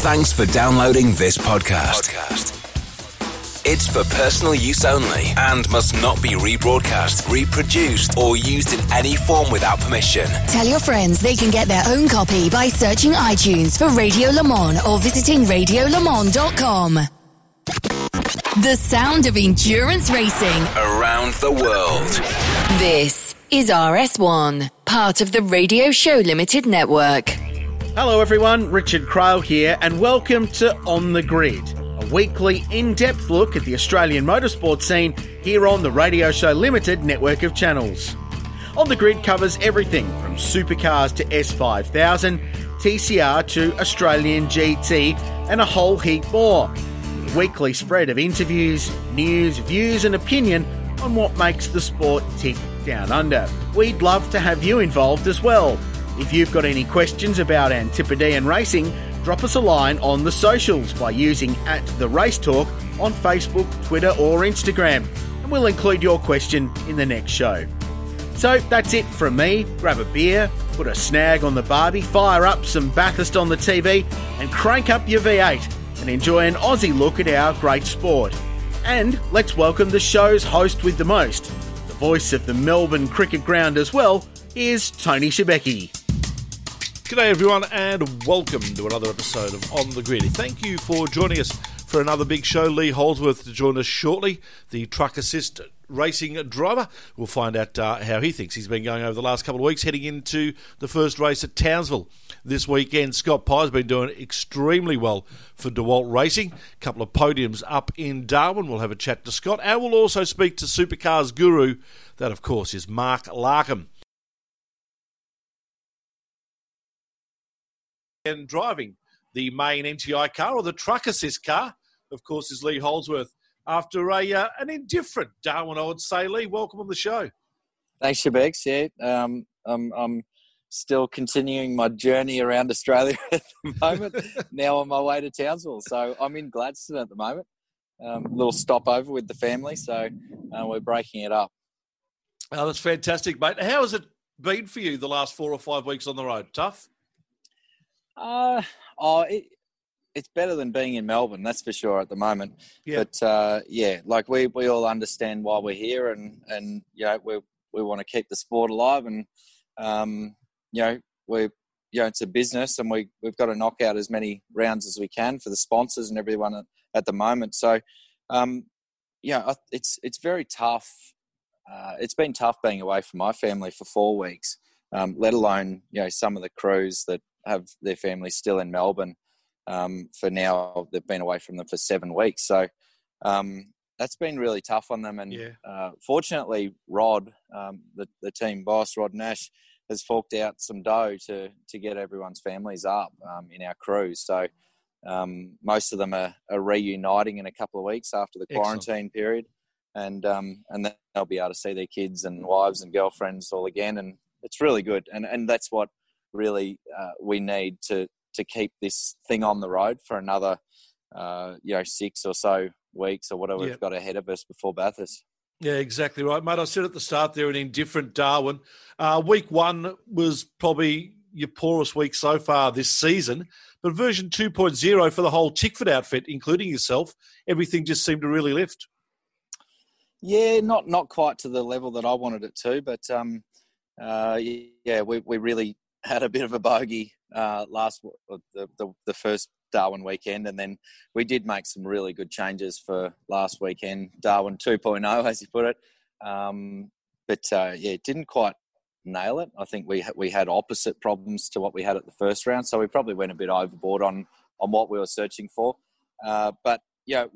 Thanks for downloading this podcast. It's for personal use only and must not be rebroadcast, reproduced, or used in any form without permission. Tell your friends they can get their own copy by searching iTunes for Radio Le Mans or visiting radiolemans.com. The sound of endurance racing Around the world. This is RS1, part of the Radio Show Limited network. Hello, everyone. Richard Craill here, and welcome to On the Grid, a weekly in depth look at the Australian motorsport scene here on the Radio Show Limited network of channels. On the Grid covers everything from supercars to S5000, TCR to Australian GT, and a whole heap more. A weekly spread of interviews, news, views, and opinion on what makes the sport tick down under. We'd love to have you involved as well. If you've got any questions about Antipodean racing, drop us a line on the socials by using at the Race Torque on Facebook, Twitter, or Instagram, and we'll include your question in the next show. So that's it from me. Grab a beer, put a snag on the Barbie, fire up some Bathurst on the TV, and crank up your V8 and enjoy an Aussie look at our great sport. And let's welcome the show's host with the most, the voice of the Melbourne Cricket Ground as well, is Tony Shebeki. G'day everyone and welcome to another episode of On the Grid. Thank you for joining us for another big show. Lee Holdsworth to join us shortly, the truck assist racing driver. We'll find out uh, how he thinks he's been going over the last couple of weeks, heading into the first race at Townsville this weekend. Scott Pye's been doing extremely well for DeWalt Racing. A couple of podiums up in Darwin. We'll have a chat to Scott, and we'll also speak to supercars guru. That, of course, is Mark Larkham. And driving the main NTI car or the truck assist car, of course, is Lee Holdsworth. After a uh, an indifferent Darwin, I would say, Lee, welcome on the show. Thanks, Shabex. Yeah, um, I'm, I'm still continuing my journey around Australia at the moment. now on my way to Townsville, so I'm in Gladstone at the moment. Um, little stopover with the family, so uh, we're breaking it up. Oh, that's fantastic, mate. How has it been for you the last four or five weeks on the road? Tough. Uh, oh, it, it's better than being in Melbourne, that's for sure at the moment. Yeah. But uh, yeah, like we, we all understand why we're here, and and you know we we want to keep the sport alive, and um, you know we you know it's a business, and we we've got to knock out as many rounds as we can for the sponsors and everyone at, at the moment. So, um, yeah, it's it's very tough. Uh, it's been tough being away from my family for four weeks, um, let alone you know some of the crews that have their families still in Melbourne. Um, for now, they've been away from them for seven weeks, so um, that's been really tough on them. And Yeah. uh, fortunately, Rod, um, the the team boss, Rod Nash, has forked out some dough to to get everyone's families up um, in our crew. So um, most of them are, are reuniting in a couple of weeks after the Excellent. quarantine period, and um, and then they'll be able to see their kids and wives and girlfriends all again, and it's really good. And and that's what really uh, we need to to keep this thing on the road for another uh, you know six or so weeks or whatever Yeah. we've got ahead of us before Bathurst. Yeah, exactly right, mate. I said at the start there, an indifferent Darwin. Uh, week one was probably your poorest week so far this season, but version 2.0 for the whole Tickford outfit, including yourself, everything just seemed to really lift. Yeah, not not quite to the level that I wanted it to, but um, uh, yeah, we we really had a bit of a bogey uh, last the, the the first Darwin weekend, and then we did make some really good changes for last weekend, Darwin 2.0, as you put it. Um, but uh, yeah, it didn't quite nail it. I think we we had opposite problems to what we had at the first round, so we probably went a bit overboard on on what we were searching for. Uh, but yeah,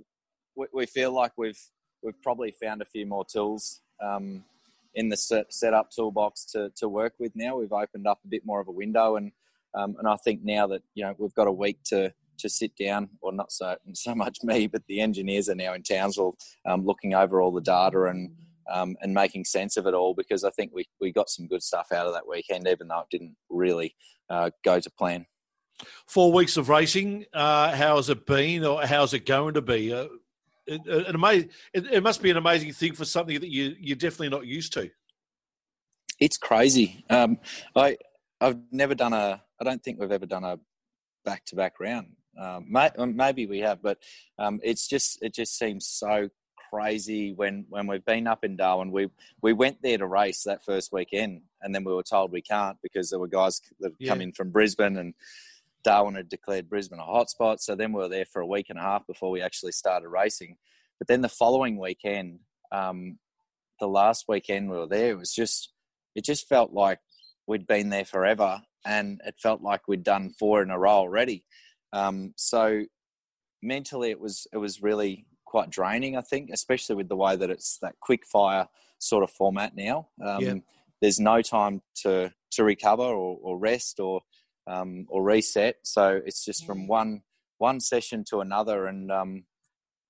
we, we feel like we've we've probably found a few more tools um, in the set, setup toolbox to, to work with now. We've opened up a bit more of a window, and um, and I think now that you know we've got a week to to sit down, or not so so much me, but the engineers are now in Townsville um, looking over all the data and um, and making sense of it all because I think we, we got some good stuff out of that weekend, even though it didn't really uh, go to plan. Four weeks of racing. Uh, how has it been, or how's it going to be? Uh, it, it, amaz- it, it must be an amazing thing for something that you you're definitely not used to. It's crazy. Um, I I've never done a. I don't think we've ever done a back to back round Um, may, maybe we have, but um, it's just it just seems so crazy when when we've been up in Darwin. We we went there to race that first weekend, and then we were told we can't because there were guys that had yeah. come in from Brisbane, and Darwin had declared Brisbane a hotspot. So then we were there for a week and a half before we actually started racing. But then the following weekend, um, the last weekend we were there, it was just it just felt like we'd been there forever, and it felt like we'd done four in a row already. Um, so mentally, it was it was really quite draining, I think, especially with the way that it's that quick fire sort of format now. Um, yeah. There's no time to to recover or, or rest or um, or reset. So it's just from one one session to another, and um,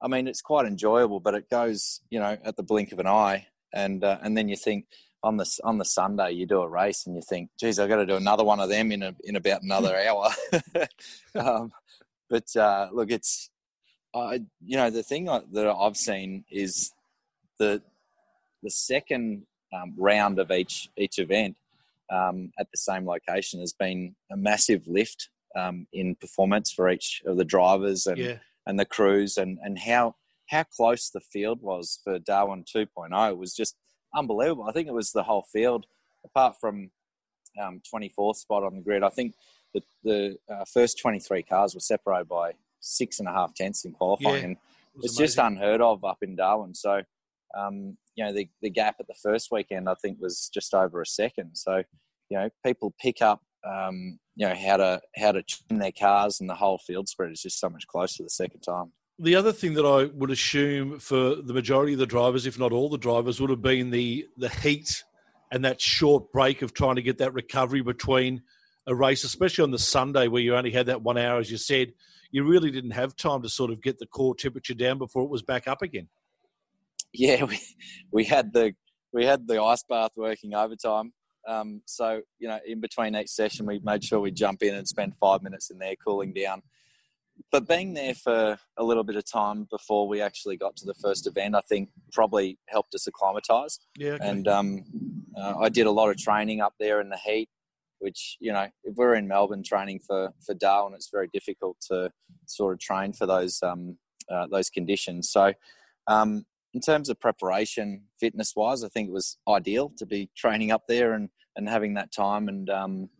I mean it's quite enjoyable, but it goes you know at the blink of an eye, and uh, and then you think on the on the Sunday you do a race and you think, geez, I've got to do another one of them in a, in about another hour. um, but uh, look, it's I, you know, the thing that I've seen is the the second um, round of each each event um, at the same location has been a massive lift um, in performance for each of the drivers and yeah. and the crews and and how how close the field was for Darwin 2.0 was just unbelievable. I think it was the whole field, apart from 24th um, spot on the grid. I think the the uh, first 23 cars were separated by six and a half tenths in qualifying. Yeah, it it's amazing. just unheard of up in Darwin. So, um, you know, the, the gap at the first weekend, I think, was just over a second. So, you know, people pick up, um, you know, how to how to tune their cars, and the whole field spread is just so much closer the second time. The other thing that I would assume for the majority of the drivers, if not all the drivers, would have been the the heat and that short break of trying to get that recovery between a race, especially on the Sunday where you only had that one hour, as you said you really didn't have time to sort of get the core temperature down before it was back up again. Yeah, we we had the we had the ice bath working overtime. Um, so you know, in between each session, we made sure we jump in and spend five minutes in there cooling down. But being there for a little bit of time before we actually got to the first event, I think probably helped us acclimatise. Yeah, okay. and um, uh, I did a lot of training up there in the heat which you know if we're in Melbourne training for for Darwin, it's very difficult to sort of train for those um, uh, those conditions. So. Um, in terms of preparation, fitness wise, I think it was ideal to be training up there and, and having that time. And um,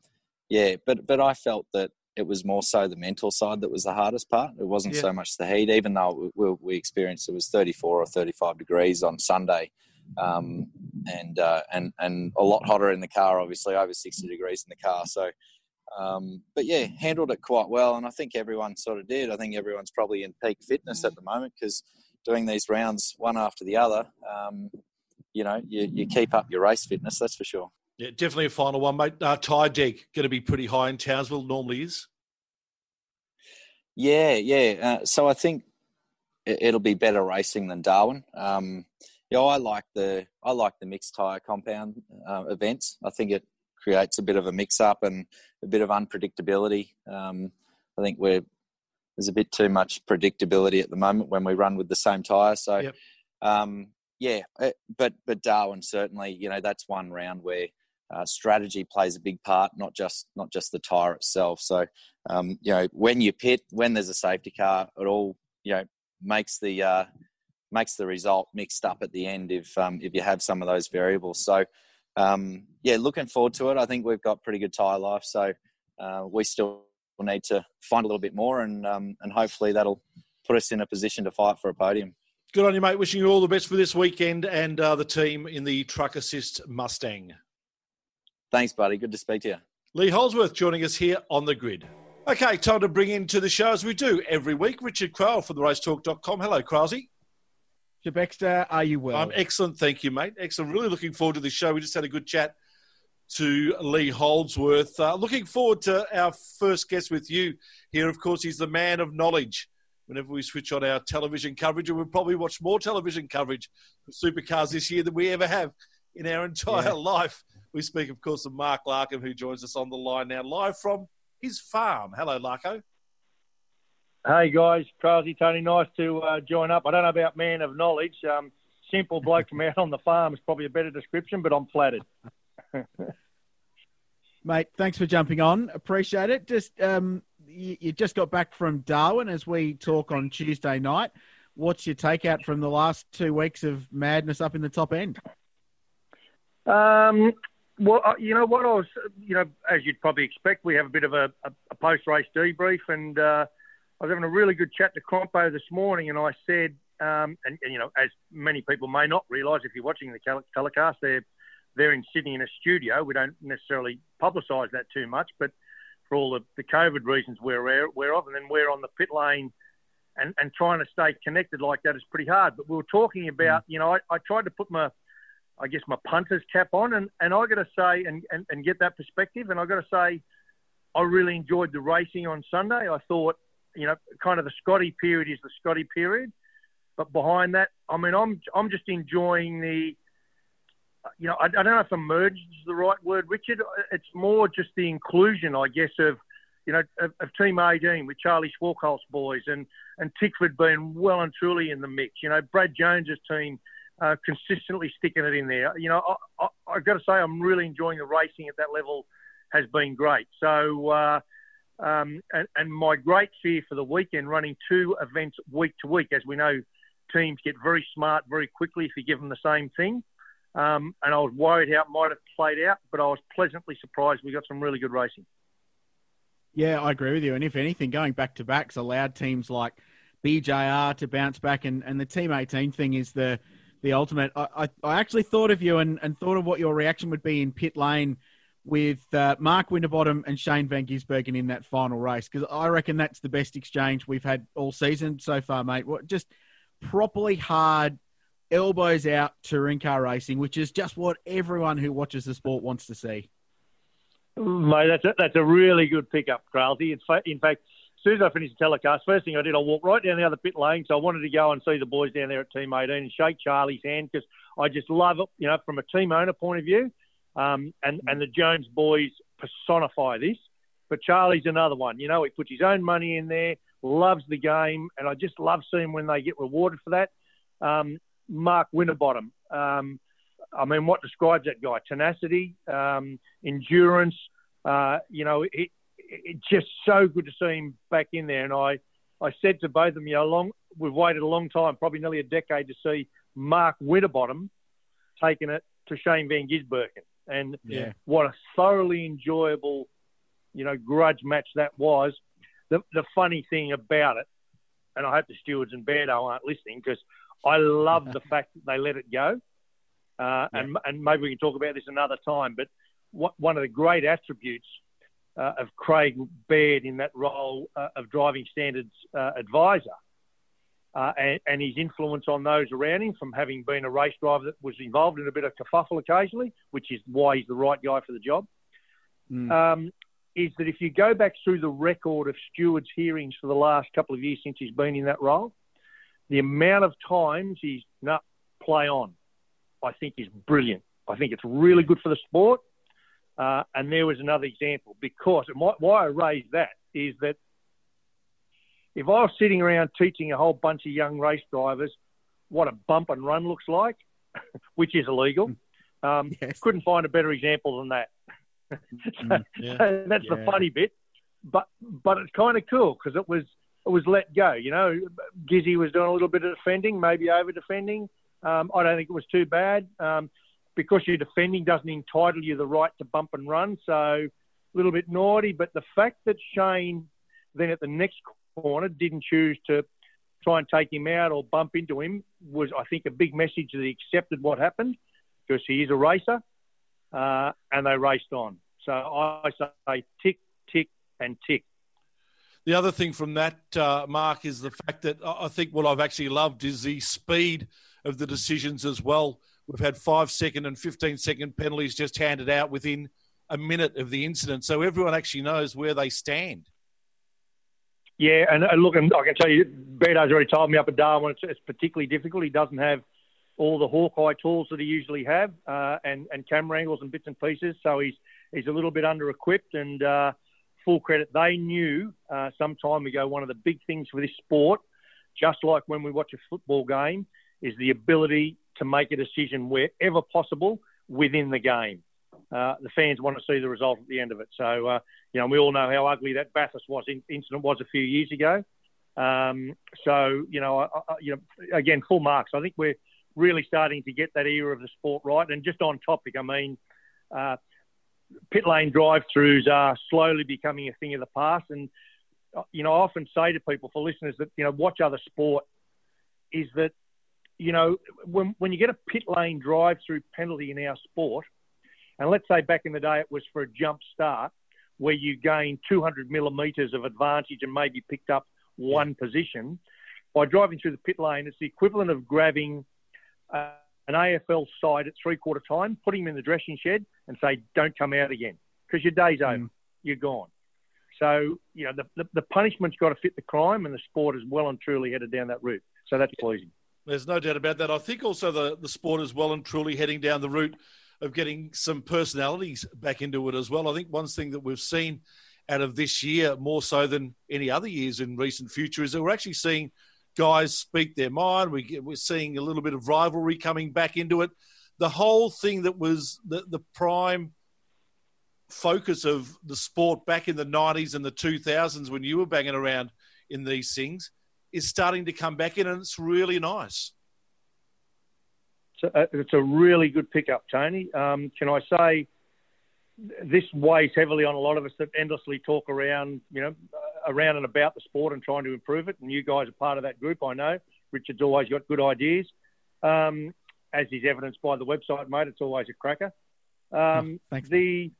yeah, but but I felt that it was more so the mental side that was the hardest part. It wasn't yeah. so much the heat, even though we, we, experienced it was 34 or 35 degrees on Sunday um, and uh, and and a lot hotter in the car, obviously over 60 degrees in the car. So, um, but yeah, handled it quite well, and I think everyone sort of did. I think everyone's probably in peak fitness at the moment because doing these rounds one after the other, um, you know, you, you keep up your race fitness. That's for sure. Yeah, definitely a final one, mate. Uh, tyre deg going to be pretty high in Townsville. Normally is. Yeah, yeah. Uh, so I think it'll be better racing than Darwin. Um, yeah, I like the I like the mixed tire compound uh, events. I think it creates a bit of a mix up and a bit of unpredictability. Um, I think we're there's a bit too much predictability at the moment when we run with the same tire. So, yep. um, yeah, eh, but but Darwin certainly, you know, that's one round where uh, strategy plays a big part, not just not just the tire itself. So, um, you know, when you pit, when there's a safety car, it all you know makes the uh, makes the result mixed up at the end if um, if you have some of those variables. So um, yeah, looking forward to it. I think we've got pretty good tyre life, so uh, we still need to find a little bit more, and um, and hopefully that'll put us in a position to fight for a podium. Good on you, mate. Wishing you all the best for this weekend and uh, the team in the Truck Assist Mustang. Thanks, buddy. Good to speak to you. Lee Holdsworth joining us here on the grid. Okay, time to bring into the show as we do every week. Richard Craill from the racetorque.com. Hello, Crowsey. Shebexter, are you well? I'm excellent, thank you, mate. Excellent. Really looking forward to the show. We just had a good chat to Lee Holdsworth. Uh, looking forward to our first guest with you here. Of course, he's the man of knowledge. Whenever we switch on our television coverage, and we'll probably watch more television coverage for supercars this year than we ever have in our entire yeah. life. We speak, of course, of Mark Larkham, who joins us on the line now, live from his farm. Hello, Larko. Hey guys, Crosby, Tony, nice to uh, join up. I don't know about man of knowledge. Um, simple bloke from out on the farm is probably a better description, but I'm flattered. Mate, thanks for jumping on. Appreciate it. Just um, you, you just got back from Darwin as we talk on Tuesday night. What's your takeout from the last two weeks of madness up in the top end? Um, well, uh, you know what I was, you know, as you'd probably expect, we have a bit of a, a, a post-race debrief, and uh, I was having a really good chat to Crompo this morning, and I said, um, and, and, you know, as many people may not realise if you're watching the telecast, they're they're in Sydney in a studio. We don't necessarily publicise that too much, but for all the, the COVID reasons we're aware, of, and then we're on the pit lane and, and trying to stay connected like that is pretty hard. But we were talking about, you know, I, I tried to put my, I guess, my punter's cap on, and, and I got to say, and, and, and get that perspective, and I got to say, I really enjoyed the racing on Sunday. I thought, you know, kind of the Scotty period is the Scotty period, but behind that, I mean, I'm I'm just enjoying the you know, I, I don't know if emerged is the right word, Richard. It's more just the inclusion, I guess, of you know, of, of Team 18 with Charlie Schwerkolt's boys and and Tickford being well and truly in the mix. You know, Brad Jones's team uh, consistently sticking it in there. You know, I, I, I've got to say I'm really enjoying the racing at that level. Has been great. So. Uh, um, and, and my great fear for the weekend, running two events week to week, as we know, teams get very smart very quickly if you give them the same thing. Um, and I was worried how it might have played out, but I was pleasantly surprised. We got some really good racing. Yeah, I agree with you. And if anything, going back to backs allowed teams like BJR to bounce back, and, and the Team 18 thing is the the ultimate. I, I, I actually thought of you and, and thought of what your reaction would be in pit lane with uh, Mark Winterbottom and Shane Van Gisbergen in that final race because I reckon that's the best exchange we've had all season so far, mate. What just properly hard elbows out touring car racing, which is just what everyone who watches the sport wants to see. Mate, that's a, that's a really good pickup, Cralty. In fact, in fact, as soon as I finished the telecast, first thing I did, I walked right down the other pit lane. So I wanted to go and see the boys down there at Team 18 and shake Charlie's hand because I just love it, you know, from a team owner point of view. Um, and, and the Jones boys personify this. But Charlie's another one. You know, he puts his own money in there, loves the game, and I just love seeing when they get rewarded for that. Um, Mark Winterbottom. Um, I mean, what describes that guy? Tenacity, um, endurance. Uh, you know, it, it's just so good to see him back in there. And I, I said to both of them, you know, long, we've waited a long time, probably nearly a decade, to see Mark Winterbottom taking it to Shane Van Gisbergen. And yeah. what a thoroughly enjoyable, you know, grudge match that was. The, the funny thing about it, and I hope the stewards and Beardo aren't listening because I love the fact that they let it go. Uh, yeah. and, and maybe we can talk about this another time. But what, one of the great attributes uh, of Craig Baird in that role uh, of driving standards uh, advisor uh, and, and, his influence on those around him from having been a race driver that was involved in a bit of kerfuffle occasionally, which is why he's the right guy for the job, mm. um, is that if you go back through the record of stewards' hearings for the last couple of years since he's been in that role, the amount of times he's not play on, I think is brilliant. I think it's really good for the sport. Uh, and there was another example because my, why I raised that is that if I was sitting around teaching a whole bunch of young race drivers what a bump and run looks like, which is illegal, um, yes. couldn't find a better example than that. mm, yeah. so that's yeah. the funny bit, but but it's kind of cool because it was was let go. You know, Gizzy was doing a little bit of defending, maybe over defending. Um, I don't think it was too bad um, because you're defending doesn't entitle you the right to bump and run. So a little bit naughty, but the fact that Shane then at the next corner didn't choose to try and take him out or bump into him was, I think, a big message that he accepted what happened because he is a racer, uh, and they raced on. So I say tick, tick, and tick. The other thing from that, uh, Mark, is the fact that I think what I've actually loved is the speed of the decisions as well. We've had five second and 15 second penalties just handed out within a minute of the incident. So everyone actually knows where they stand. Yeah, and, look, and I can tell you, Beardo's already told me up at Darwin it's, it's, particularly difficult. He doesn't have all the Hawkeye tools that he usually have, uh, and and camera angles and bits and pieces. So he's he's a little bit under equipped, and uh, full credit. They knew uh, some time ago one of the big things for this sport, just like when we watch a football game, is the ability to make a decision wherever possible within the game. uh, the fans want to see the result at the end of it. So, uh, you know, we all know how ugly that Bathurst was in, incident was a few years ago. Um, so, you know, I, I, you know, again, full marks. I think we're really starting to get that era of the sport right. And just on topic, I mean, uh, pit lane drive-throughs are slowly becoming a thing of the past. And uh, you know, I often say to people, for listeners that you know watch other sport, is that you know when when you get a pit lane drive-through penalty in our sport, and let's say back in the day it was for a jump start where you gain 200 millimetres of advantage and maybe picked up one position. By driving through the pit lane, it's the equivalent of grabbing uh, an AFL side at three quarter time, putting him in the dressing shed, and say, "Don't come out again," because your day's over, mm. you're gone. So you know the, the, the punishment's got to fit the crime, and the sport is well and truly headed down that route. So that's pleasing. There's no doubt about that. I think also the the sport is well and truly heading down the route of getting some personalities back into it as well. I think one thing that we've seen out of this year more so than any other years in recent future is that we're actually seeing guys speak their mind. We, we're seeing a little bit of rivalry coming back into it. The whole thing that was the, the prime focus of the sport back in the 90s and the 2000s when you were banging around in these things is starting to come back in, and it's really nice. Uh, it's a really good pickup, Tony. Um, can I say this weighs heavily on a lot of us that endlessly talk around, you know, around and about the sport and trying to improve it. And you guys are part of that group, I know. Richard's always got good ideas, um, as is evidenced by the website, mate. It's always a cracker. Um, Thanks. The,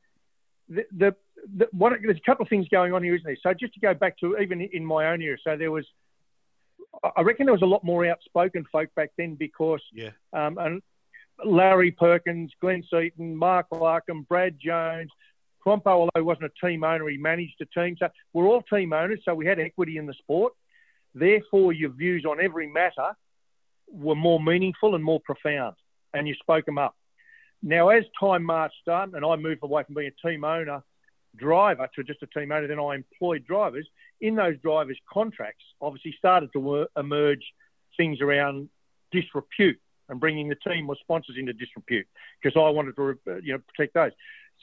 the, the, the what, there's a couple of things going on here, isn't there? So just to go back to even in my own era, so there was, I reckon there was a lot more outspoken folk back then because, yeah, um, and Larry Perkins, Glenn Seton, Mark Larkham, Brad Jones, Crompo, although he wasn't a team owner, he managed a team. So we're all team owners, so we had equity in the sport. Therefore, your views on every matter were more meaningful and more profound, and you spoke them up. Now, as time marched on, and I moved away from being a team owner driver to just a team owner, then I employed drivers. In those drivers' contracts, obviously started to emerge things around disrepute and bringing the team or sponsors into disrepute because I wanted to, uh, you know, protect those.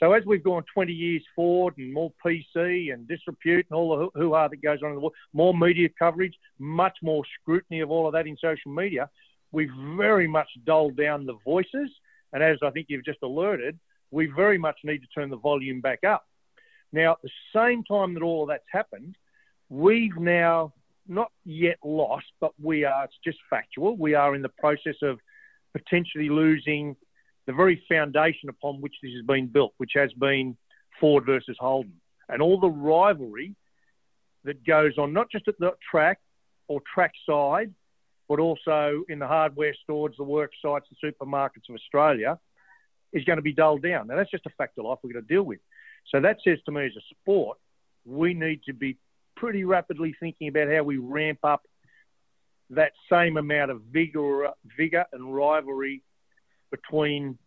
So as we've gone 20 years forward and more PC and disrepute and all the hoo-ha that goes on in the world, more media coverage, much more scrutiny of all of that in social media, we've very much dulled down the voices – and as I think you've just alerted, we very much need to turn the volume back up. Now, at the same time that all of that's happened, we've now not yet lost, but we are, it's just factual, we are in the process of potentially losing the very foundation upon which this has been built, which has been Ford versus Holden. And all the rivalry that goes on, not just at the track or track side, but also in the hardware stores, the work sites, the supermarkets of Australia, is going to be dulled down. Now, that's just a fact of life we're going to deal with. So that says to me, as a sport, we need to be pretty rapidly thinking about how we ramp up that same amount of vigor, vigor and rivalry between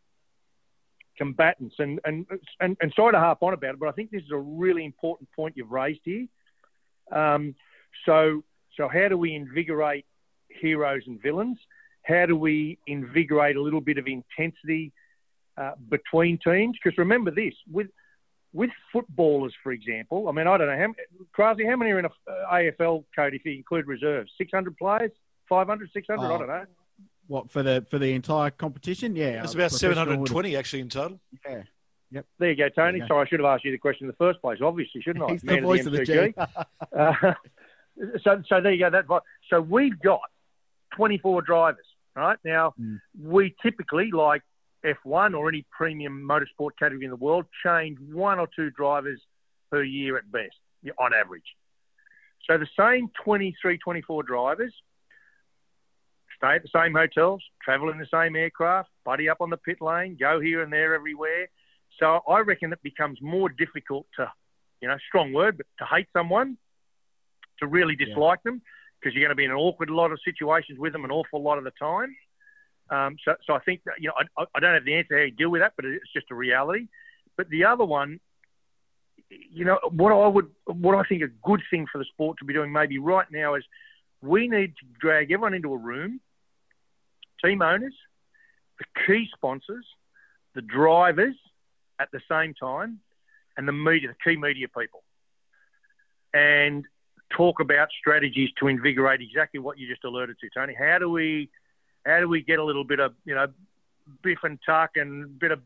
combatants. And, and, and, and sorry to harp on about it, but I think this is a really important point you've raised here. Um, so, so how do we invigorate heroes and villains? How do we invigorate a little bit of intensity uh, between teams? Because remember this with with footballers, for example. I mean, I don't know how Krasi, how many are in a uh, AFL code if you include reserves? Six hundred players, 500, 600? Oh, I don't know. What for the for the entire competition? Yeah, it's about seven hundred and twenty actually in total. Yeah. Yep. There you go, Tony. You go. Sorry, I should have asked you the question in the first place. Obviously, shouldn't I? He's Man the voice of the, of the G. uh, so, so there you go. That so we've got 24 drivers, right? Now, mm. we typically, like F1 or any premium motorsport category in the world, change one or two drivers per year at best, on average. So the same 23, 24 drivers stay at the same hotels, travel in the same aircraft, buddy up on the pit lane, go here and there everywhere. So I reckon it becomes more difficult to, you know, strong word, but to hate someone, to really dislike yeah. them because you're going to be in an awkward lot of situations with them an awful lot of the time. Um, so, so I think that, you know, I, I don't have the answer how you deal with that, but it's just a reality. But the other one, you know, what I would, what I think a good thing for the sport to be doing maybe right now is we need to drag everyone into a room, team owners, the key sponsors, the drivers, at the same time and the media, the key media people, and talk about strategies to invigorate exactly what you just alluded to, Tony. How do we, how do we get a little bit of, you know, biff and tuck and a bit of,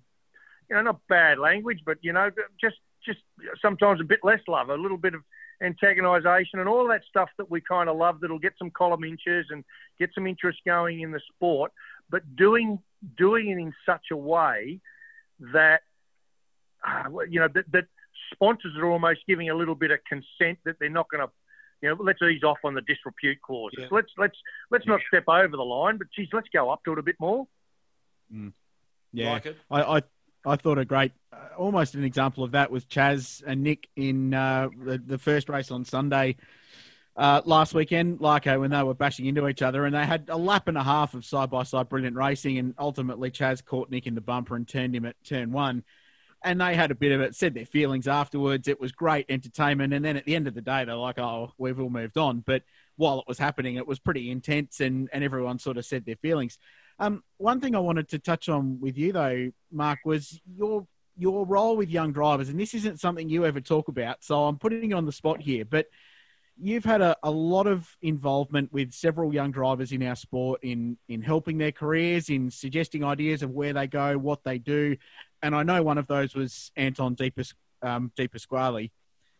you know, not bad language, but you know, just just sometimes a bit less love, a little bit of antagonisation and all that stuff that we kind of love that'll get some column inches and get some interest going in the sport, but doing doing it in such a way that uh, you know that, that sponsors are almost giving a little bit of consent that they're not going to you know, let's ease off on the disrepute clauses. Yeah. Let's let's let's yeah. not step over the line, but geez, let's go up to it a bit more. Mm. Yeah, like I, I I thought a great, uh, almost an example of that was Chaz and Nick in uh, the, the first race on Sunday uh, last weekend, Larko, when they were bashing into each other, and they had a lap and a half of side by side brilliant racing, and ultimately Chaz caught Nick in the bumper and turned him at turn one. And they had a bit of it, said their feelings afterwards. It was great entertainment. And then at the end of the day, they're like, oh, we've all moved on. But while it was happening, it was pretty intense, and, and everyone sort of said their feelings. Um, one thing I wanted to touch on with you though, Mark, was your your role with young drivers, and this isn't something you ever talk about, so I'm putting you on the spot here, but you've had a, a lot of involvement with several young drivers in our sport in in helping their careers, in suggesting ideas of where they go, what they do, and I know one of those was Anton De, um.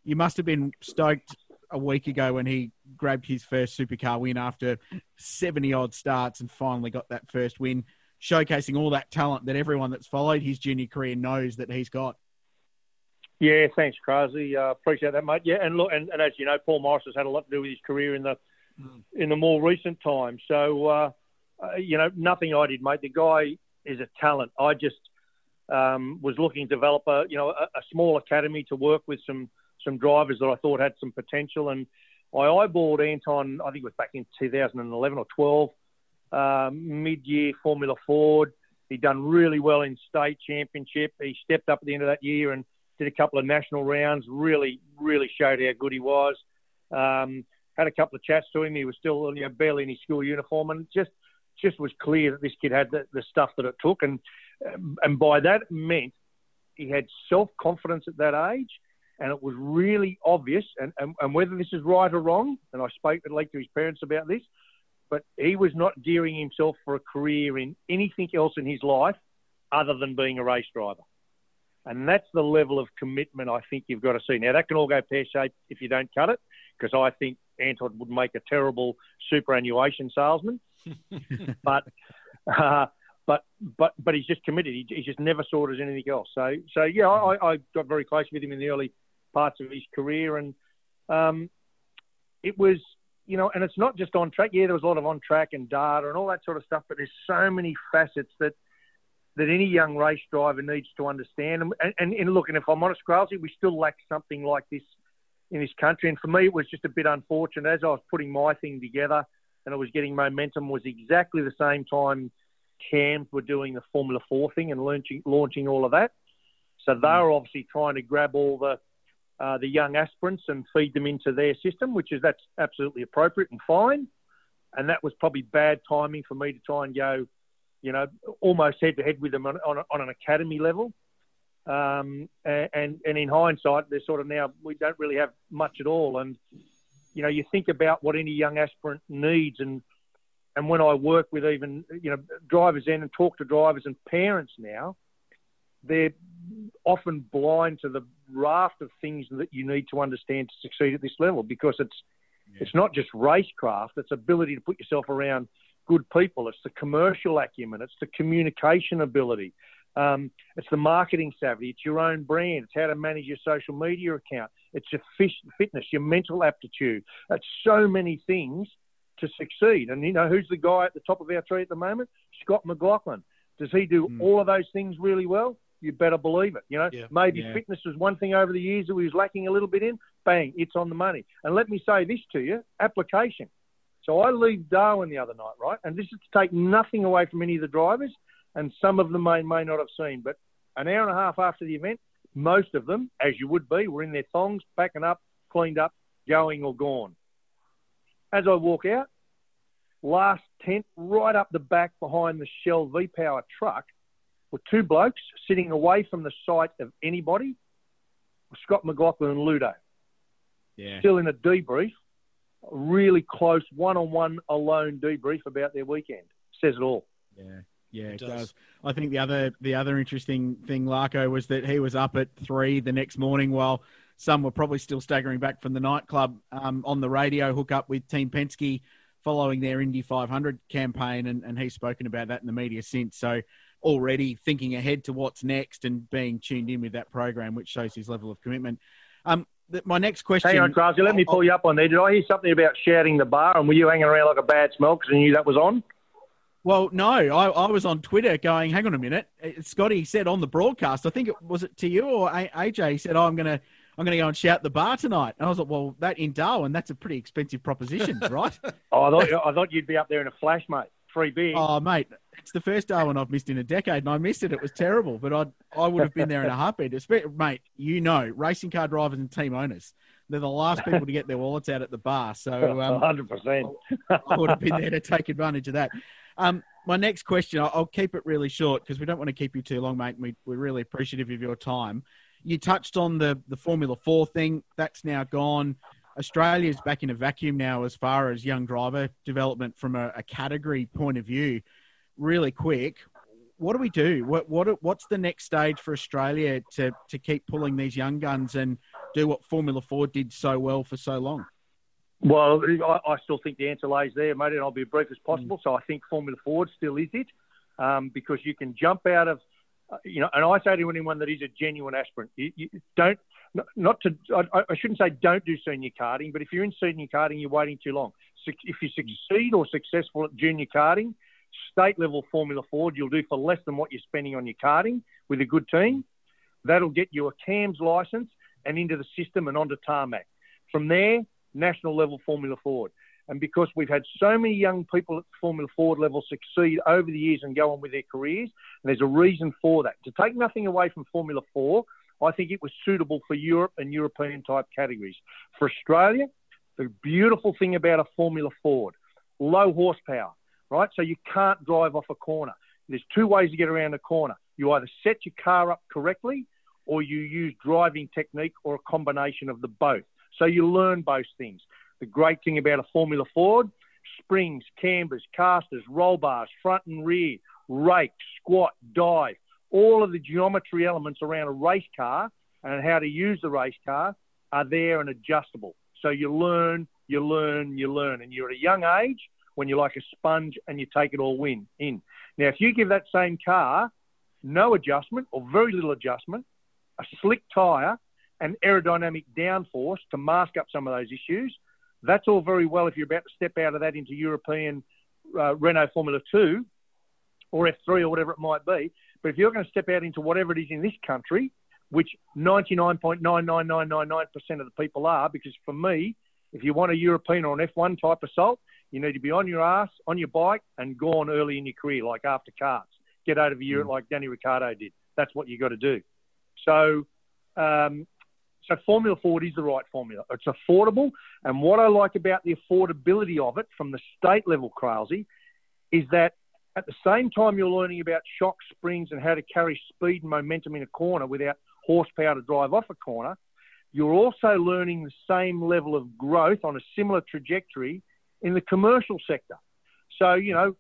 You must have been stoked a week ago when he grabbed his first supercar win after 70 odd starts and finally got that first win, showcasing all that talent that everyone that's followed his junior career knows that he's got. Yeah, thanks, Crazy. Uh, appreciate that, mate. Yeah, and look, and, and, as you know, Paul Morris has had a lot to do with his career in the mm. in the more recent times. So, uh, uh, you know, nothing I did, mate. The guy is a talent. I just um, was looking to develop a you know a, a small academy to work with some some drivers that I thought had some potential. And I eyeballed Anton, I think it was back in 2011 or 12, um, mid-year Formula Ford. He'd done really well in state championship. He stepped up at the end of that year and did a couple of national rounds. Really, really showed how good he was. Um, had a couple of chats to him. He was still you know, barely in his school uniform, and just just was clear that this kid had the, the stuff that it took. And and by that meant he had self confidence at that age and it was really obvious. And, and, and whether this is right or wrong, and I spoke at length to his parents about this, but he was not gearing himself for a career in anything else in his life other than being a race driver. And that's the level of commitment I think you've got to see. Now, that can all go pear shaped if you don't cut it, because I think Anton would make a terrible superannuation salesman. but uh, but but but he's just committed. He, he, just never saw it as anything else. So so yeah, I, I got very close with him in the early parts of his career, and um, it was you know, and it's not just on track. Yeah, there was a lot of on track and data and all that sort of stuff, but there's so many facets that that any young race driver needs to understand. And, and, and look, and if I'm honest, Kralsey, we still lack something like this in this country. And for me, it was just a bit unfortunate as I was putting my thing together and it was getting momentum. Was exactly the same time CAMS were doing the Formula Four thing and launching launching all of that. So they were obviously trying to grab all the uh, the young aspirants and feed them into their system, which is that's absolutely appropriate and fine. And that was probably bad timing for me to try and go, you know, almost head to head with them on, on, on an academy level. Um, and, and in hindsight, there's sort of now we don't really have much at all. And you know, you think about what any young aspirant needs, and and when I work with even you know drivers in and talk to drivers and parents now, they're often blind to the raft of things that you need to understand to succeed at this level because it's yeah. it's not just racecraft, it's ability to put yourself around good people, it's the commercial acumen, it's the communication ability, um, it's the marketing savvy, it's your own brand, it's how to manage your social media account, it's your fitness, your mental aptitude. It's so many things to succeed. And you know who's the guy at the top of our tree at the moment? Scott McLaughlin. Does he do mm. all of those things really well? You better believe it. You know, yeah, maybe yeah. fitness was one thing over the years that he was lacking a little bit in. Bang, it's on the money. And let me say this to you: application. So I leave Darwin the other night, right? And this is to take nothing away from any of the drivers, and some of them may may not have seen, but an hour and a half after the event, most of them, as you would be, were in their thongs, backing up, cleaned up, going or gone. As I walk out, last tent right up the back behind the Shell V Power truck were two blokes sitting away from the sight of anybody, Scott McLaughlin and Ludo. Yeah. Still in a debrief, really close one-on-one alone debrief about their weekend. Says it all. Yeah. Yeah, it, It does. does. I think the other the other interesting thing, Larko, was that he was up at three the next morning while some were probably still staggering back from the nightclub um, on the radio hook up with Team Penske following their Indy 500 campaign, and, and he's spoken about that in the media since. So already thinking ahead to what's next and being tuned in with that program, which shows his level of commitment. Um, th- my next question. Hang on, Krause. Let me pull you up on there. Did I hear something about shouting the bar, and were you hanging around like a bad smell because you knew that was on? Well, no, I, I was on Twitter going, hang on a minute. Uh, Scotty said on the broadcast, I think it was it to you or A- AJ, he said, oh, I'm going to I'm going to go and shout the bar tonight. And I was like, well, that in Darwin, that's a pretty expensive proposition, right? Oh, I thought I thought you'd be up there in a flash, mate. Three beers. oh, mate, it's the first Darwin I've missed in a decade, and I missed it. It was terrible, but I I would have been there in a heartbeat. Mate, you know, racing car drivers and team owners, they're the last people to get their wallets out at the bar. So um, hundred percent. I would have been there to take advantage of that. Um, my next question, I'll, I'll keep it really short because we don't want to keep you too long, mate. We, we're really appreciative of your time. You touched on the, the Formula 4 thing. That's now gone. Australia's back in a vacuum now as far as young driver development from a, a category point of view. Really quick, what do we do? What, what What's the next stage for Australia to, to keep pulling these young guns and do what Formula 4 did so well for so long? Well, I, I still think the answer lays there, mate, and I'll be as brief as possible. So I think Formula Ford still is it, um, because you can jump out of, uh, you know, and I say to anyone that is a genuine aspirant, you, you don't, not, to, I, I shouldn't say don't do senior karting, but if you're in senior karting, you're waiting too long. If you succeed or successful at junior karting, state level Formula Ford, you'll do for less than what you're spending on your karting with a good team. That'll get you a CAMS license and into the system and onto tarmac. From there, national level Formula Ford. And because we've had so many young people at Formula Ford level succeed over the years and go on with their careers, and there's a reason for that. To take nothing away from Formula 4, I think it was suitable for Europe and European type categories. For Australia, the beautiful thing about a Formula Ford, low horsepower, right? So you can't drive off a corner. There's two ways to get around a corner. You either set your car up correctly or you use driving technique or a combination of the both. So you learn both things. The great thing about a Formula Ford, springs, cambers, casters, roll bars, front and rear, rake, squat, dive, all of the geometry elements around a race car and how to use the race car are there and adjustable. So you learn, you learn, you learn. And you're at a young age when you're like a sponge and you take it all in. Now, if you give that same car no adjustment or very little adjustment, a slick tyre, and aerodynamic downforce to mask up some of those issues. That's all very well if you're about to step out of that into European uh, Renault Formula 2 or F3 or whatever it might be. But if you're going to step out into whatever it is in this country, which 99.99999% of the people are, because for me, if you want a European or an F1 type assault, you need to be on your ass, on your bike, and gone early in your career, like after cars. Get out of Europe like Danny Ricciardo did. That's what you got to do. So, um, so Formula Ford is the right formula. It's affordable, and what I like about the affordability of it from the state level, Crailsy, is that at the same time you're learning about shock springs and how to carry speed and momentum in a corner without horsepower to drive off a corner, you're also learning the same level of growth on a similar trajectory in the commercial sector. So, you know,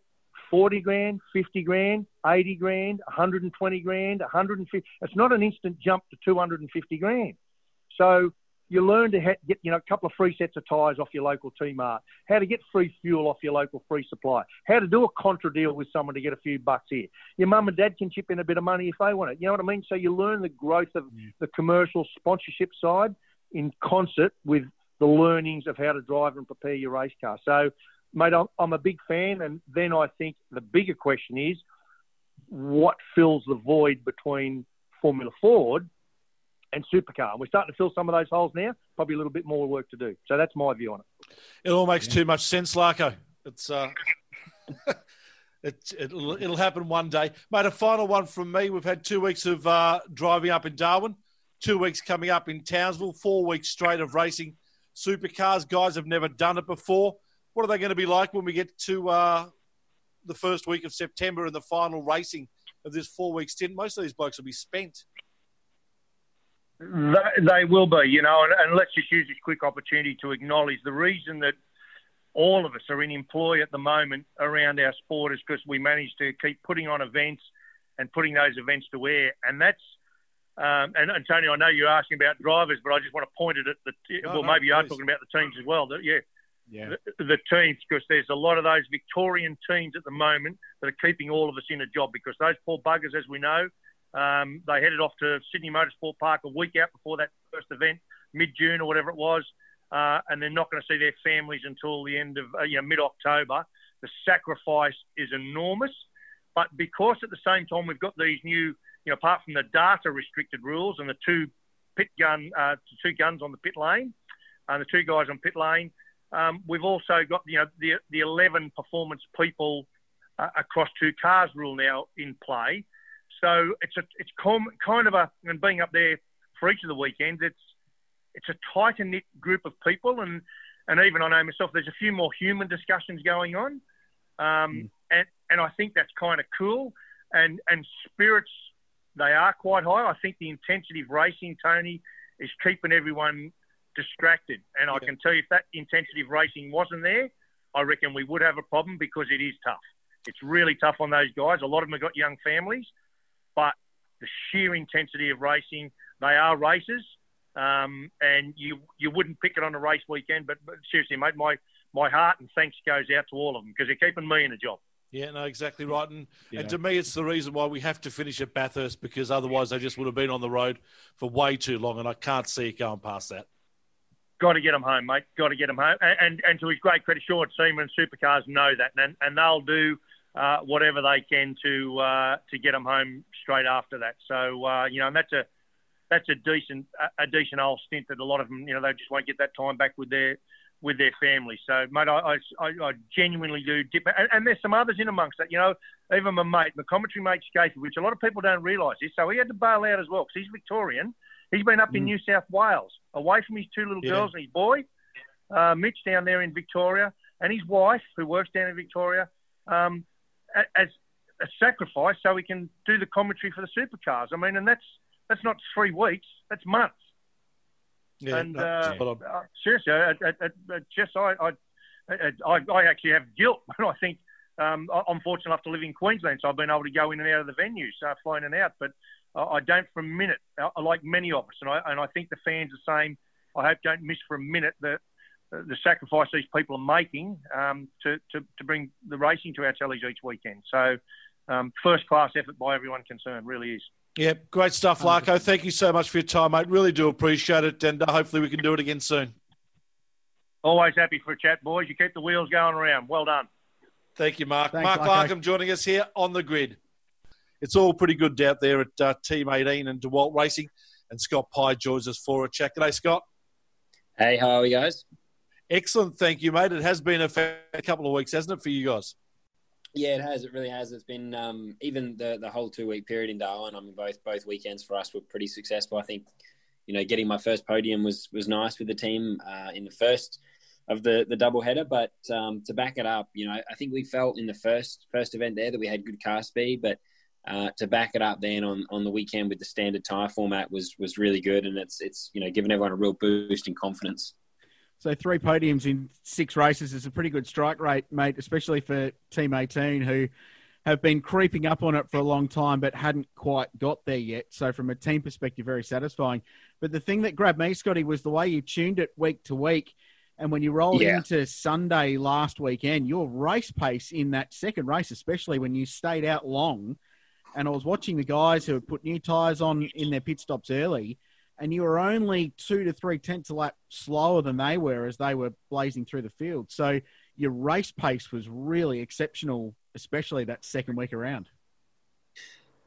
40 grand, 50 grand, 80 grand, 120 grand, 150. It's not an instant jump to 250 grand. So you learn to ha- get, you know, a couple of free sets of tyres off your local T-Mart, how to get free fuel off your local free supply, how to do a contra deal with someone to get a few bucks here. Your mum and dad can chip in a bit of money if they want it. You know what I mean? So you learn the growth of mm. the commercial sponsorship side in concert with the learnings of how to drive and prepare your race car. So, mate, I'm, I'm a big fan. And then I think the bigger question is what fills the void between Formula Ford and supercar. And we're starting to fill some of those holes now. Probably a little bit more work to do. So that's my view on it. It all makes too much sense, Larko. It's uh, it, it'll, it'll happen one day, mate. A final one from me. We've had two weeks of uh, driving up in Darwin, two weeks coming up in Townsville, four weeks straight of racing supercars. Guys have never done it before. What are they going to be like when we get to uh, the first week of September and the final racing of this four week stint. Most of these blokes will be spent. They, will be, you know, and, and let's just use this quick opportunity to acknowledge the reason that all of us are in employ at the moment around our sport is because we managed to keep putting on events and putting those events to air. And that's, um, and, and, Tony, I know you're asking about drivers, but I just want to point it at the, no, well, no, maybe you are talking about the teams as well. That, yeah, yeah. The, the, teams, because there's a lot of those Victorian teams at the moment that are keeping all of us in a job because those poor buggers, as we know, um, they headed off to Sydney Motorsport Park a week out before that first event, mid June or whatever it was, uh, and they're not going to see their families until the end of uh, you know, mid October. The sacrifice is enormous, but because at the same time we've got these new, you know, apart from the data restricted rules and the two pit gun, uh, two guns on the pit lane, and the two guys on pit lane, um, we've also got you know the the 11 performance people uh, across two cars rule now in play. So it's a it's com- kind of a and being up there for each of the weekends, it's it's a tighter knit group of people, and and even I know myself, there's a few more human discussions going on, um, mm. and and I think that's kind of cool, and and spirits they are quite high. I think the intensity of racing, Tony, is keeping everyone distracted, and I can tell you if that intensity of racing wasn't there, I reckon we would have a problem because it is tough. It's really tough on those guys. A lot of them have got young families, but the sheer intensity of racing, they are racers. Um, and you you wouldn't pick it on a race weekend, but, but seriously, mate, my my heart and thanks goes out to all of them because they're keeping me in a job. Yeah, no, exactly right. And, yeah. and to me, it's the reason why we have to finish at Bathurst because otherwise they just would have been on the road for way too long, and I can't see it going past that. Got to get them home, mate. Got to get them home. And, and, and to his great credit, Sean Seamer and Supercars know that, and, and they'll do uh, whatever they can to uh, to get them home straight after that. So uh, you know, and that's a that's a decent a, a decent old stint that a lot of them, you know, they just won't get that time back with their with their families. So, mate, I, I, I genuinely do dip. And, and, there's some others in amongst that. You know, even my mate, my commentary mate Scafey, which a lot of people don't realise this. So he had to bail out as well because he's Victorian. He's been up mm. in New South Wales, away from his two little yeah. girls and his boy, uh, Mitch, down there in Victoria, and his wife, who works down in Victoria, um, as a sacrifice so he can do the commentary for the supercars. I mean, and that's that's not three weeks, that's months. Yeah, and uh, uh, seriously, I, I, I, I, I, I, actually have guilt when I think um, I'm fortunate enough to live in Queensland, so I've been able to go in and out of the venues, uh, flying in and out. But I don't for a minute, I like many of us, and I, and I think the fans the same. I hope don't miss for a minute the the sacrifice these people are making um, to, to, to bring the racing to our tellies each weekend. So, um, first class effort by everyone concerned, really is. Yeah, great stuff, Larko. Thank you so much for your time, mate. Really do appreciate it, and uh, hopefully we can do it again soon. Always happy for a chat, boys. You keep the wheels going around. Well done. Thank you, Mark. Thanks, Mark Larkham joining us here on the grid. It's all pretty good out there at uh, Team 18 and DeWalt Racing, and Scott Pye joins us for a chat. G'day, Scott. Hey, how are you guys? Excellent, thank you, mate. It has been a, a couple of weeks, hasn't it, for you guys? Yeah, it has. It really has. It's been um, even the the whole two week period in Darwin. I mean, both both weekends for us were pretty successful. I think, you know, getting my first podium was was nice with the team uh, in the first of the the double header. But um, to back it up, you know, I think we felt in the first first event there that we had good car speed, but uh, to back it up then on, on the weekend with the standard tire format was was really good, and it's it's you know given everyone a real boost in confidence. So three podiums in six races is a pretty good strike rate, mate, especially for Team 18, who have been creeping up on it for a long time but hadn't quite got there yet. So from a team perspective, very satisfying. But the thing that grabbed me, Scotty, was the way you tuned it week to week. And when you roll yeah. into Sunday last weekend, your race pace in that second race, especially when you stayed out long, and I was watching the guys who had put new tyres on in their pit stops early, and you were only two to three tenths a lap slower than they were as they were blazing through the field. So your race pace was really exceptional, especially that second week around.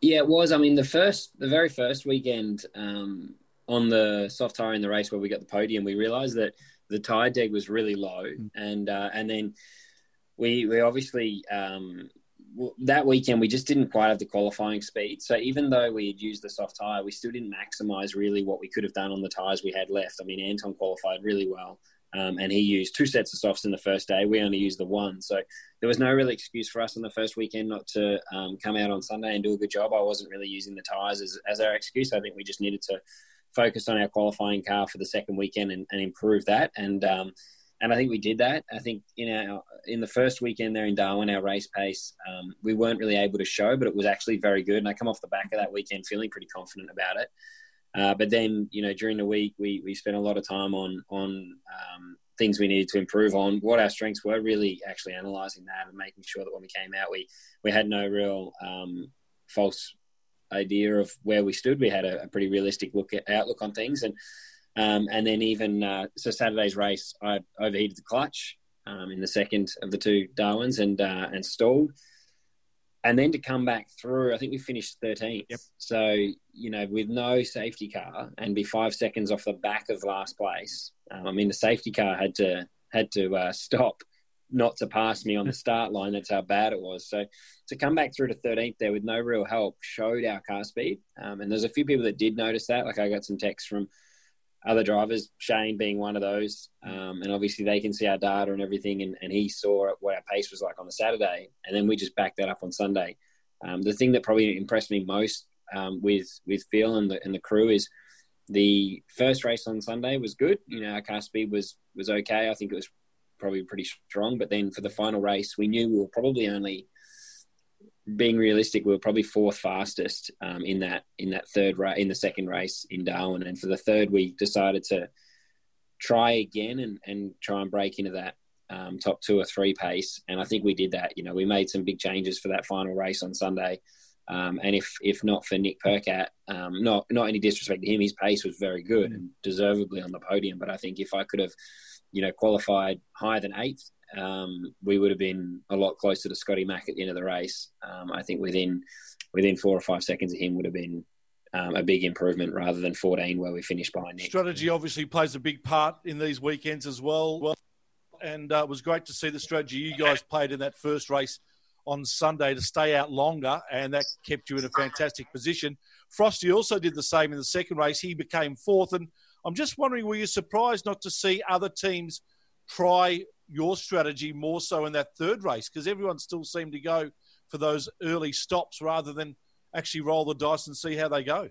Yeah, it was. I mean, the first, the very first weekend um, on the soft tire in the race where we got the podium, we realised that the tire deg was really low, mm. and uh, and then we we obviously um, that weekend we just didn't quite have the qualifying speed. So even though we had used the soft tire, we still didn't maximize really what we could have done on the tires we had left. I mean, Anton qualified really well. Um, and he used two sets of softs in the first day. We only used the one. So there was no real excuse for us on the first weekend not to um, come out on Sunday and do a good job. I wasn't really using the tyres as, as our excuse. I think we just needed to focus on our qualifying car for the second weekend and, and improve that. And um, and I think we did that. I think in our in the first weekend there in Darwin, our race pace um, we weren't really able to show, but it was actually very good. And I come off the back of that weekend feeling pretty confident about it. Uh, but then, you know, during the week, we, we spent a lot of time on on um, things we needed to improve on, what our strengths were, really actually analysing that and making sure that when we came out, we we had no real um, false idea of where we stood. We had a, a pretty realistic look at outlook on things, and um, and then even uh, so Saturday's race, I overheated the clutch um, in the second of the two Darwins and uh, and stalled and then to come back through, I think we finished 13th. Yep. So, you know, with no safety car and be five seconds off the back of last place. Um, I mean, the safety car had to had to uh, stop not to pass me on the start line. That's how bad it was. So to come back through to 13th there with no real help showed our car speed. Um, and there's a few people that did notice that. Like I got some texts from other drivers, Shane being one of those. Um, and obviously they can see our data and everything. And, and, he saw what our pace was like on the Saturday. And then we just backed that up on Sunday. Um, the thing that probably impressed me most um, with, with Phil and the, and the crew is the first race on Sunday was good. You know, our car speed was, was okay. I think it was probably pretty strong. But then for the final race, we knew we were probably only – being realistic, we were probably fourth fastest um, in that in that third race in the second race in Darwin, and for the third, we decided to try again and, and try and break into that um, top two or three pace. And I think we did that. You know, we made some big changes for that final race on Sunday. Um, and if if not for Nick Percat, um, not not any disrespect to him, his pace was very good and deservedly on the podium. But I think if I could have, you know, qualified higher than eighth, um, we would have been a lot closer to Scotty Mack at the end of the race. Um, I think within within four or five seconds of him would have been um, a big improvement rather than 14 where we finished by Nick. Strategy obviously plays a big part in these weekends as well. well and uh, it was great to see the strategy you guys played in that first race on Sunday to stay out longer, and that kept you in a fantastic position. Frosty also did the same in the second race. He became fourth, and I'm just wondering, were you surprised not to see other teams try your strategy more so in that third race because everyone still seemed to go for those early stops rather than actually roll the dice and see how they go?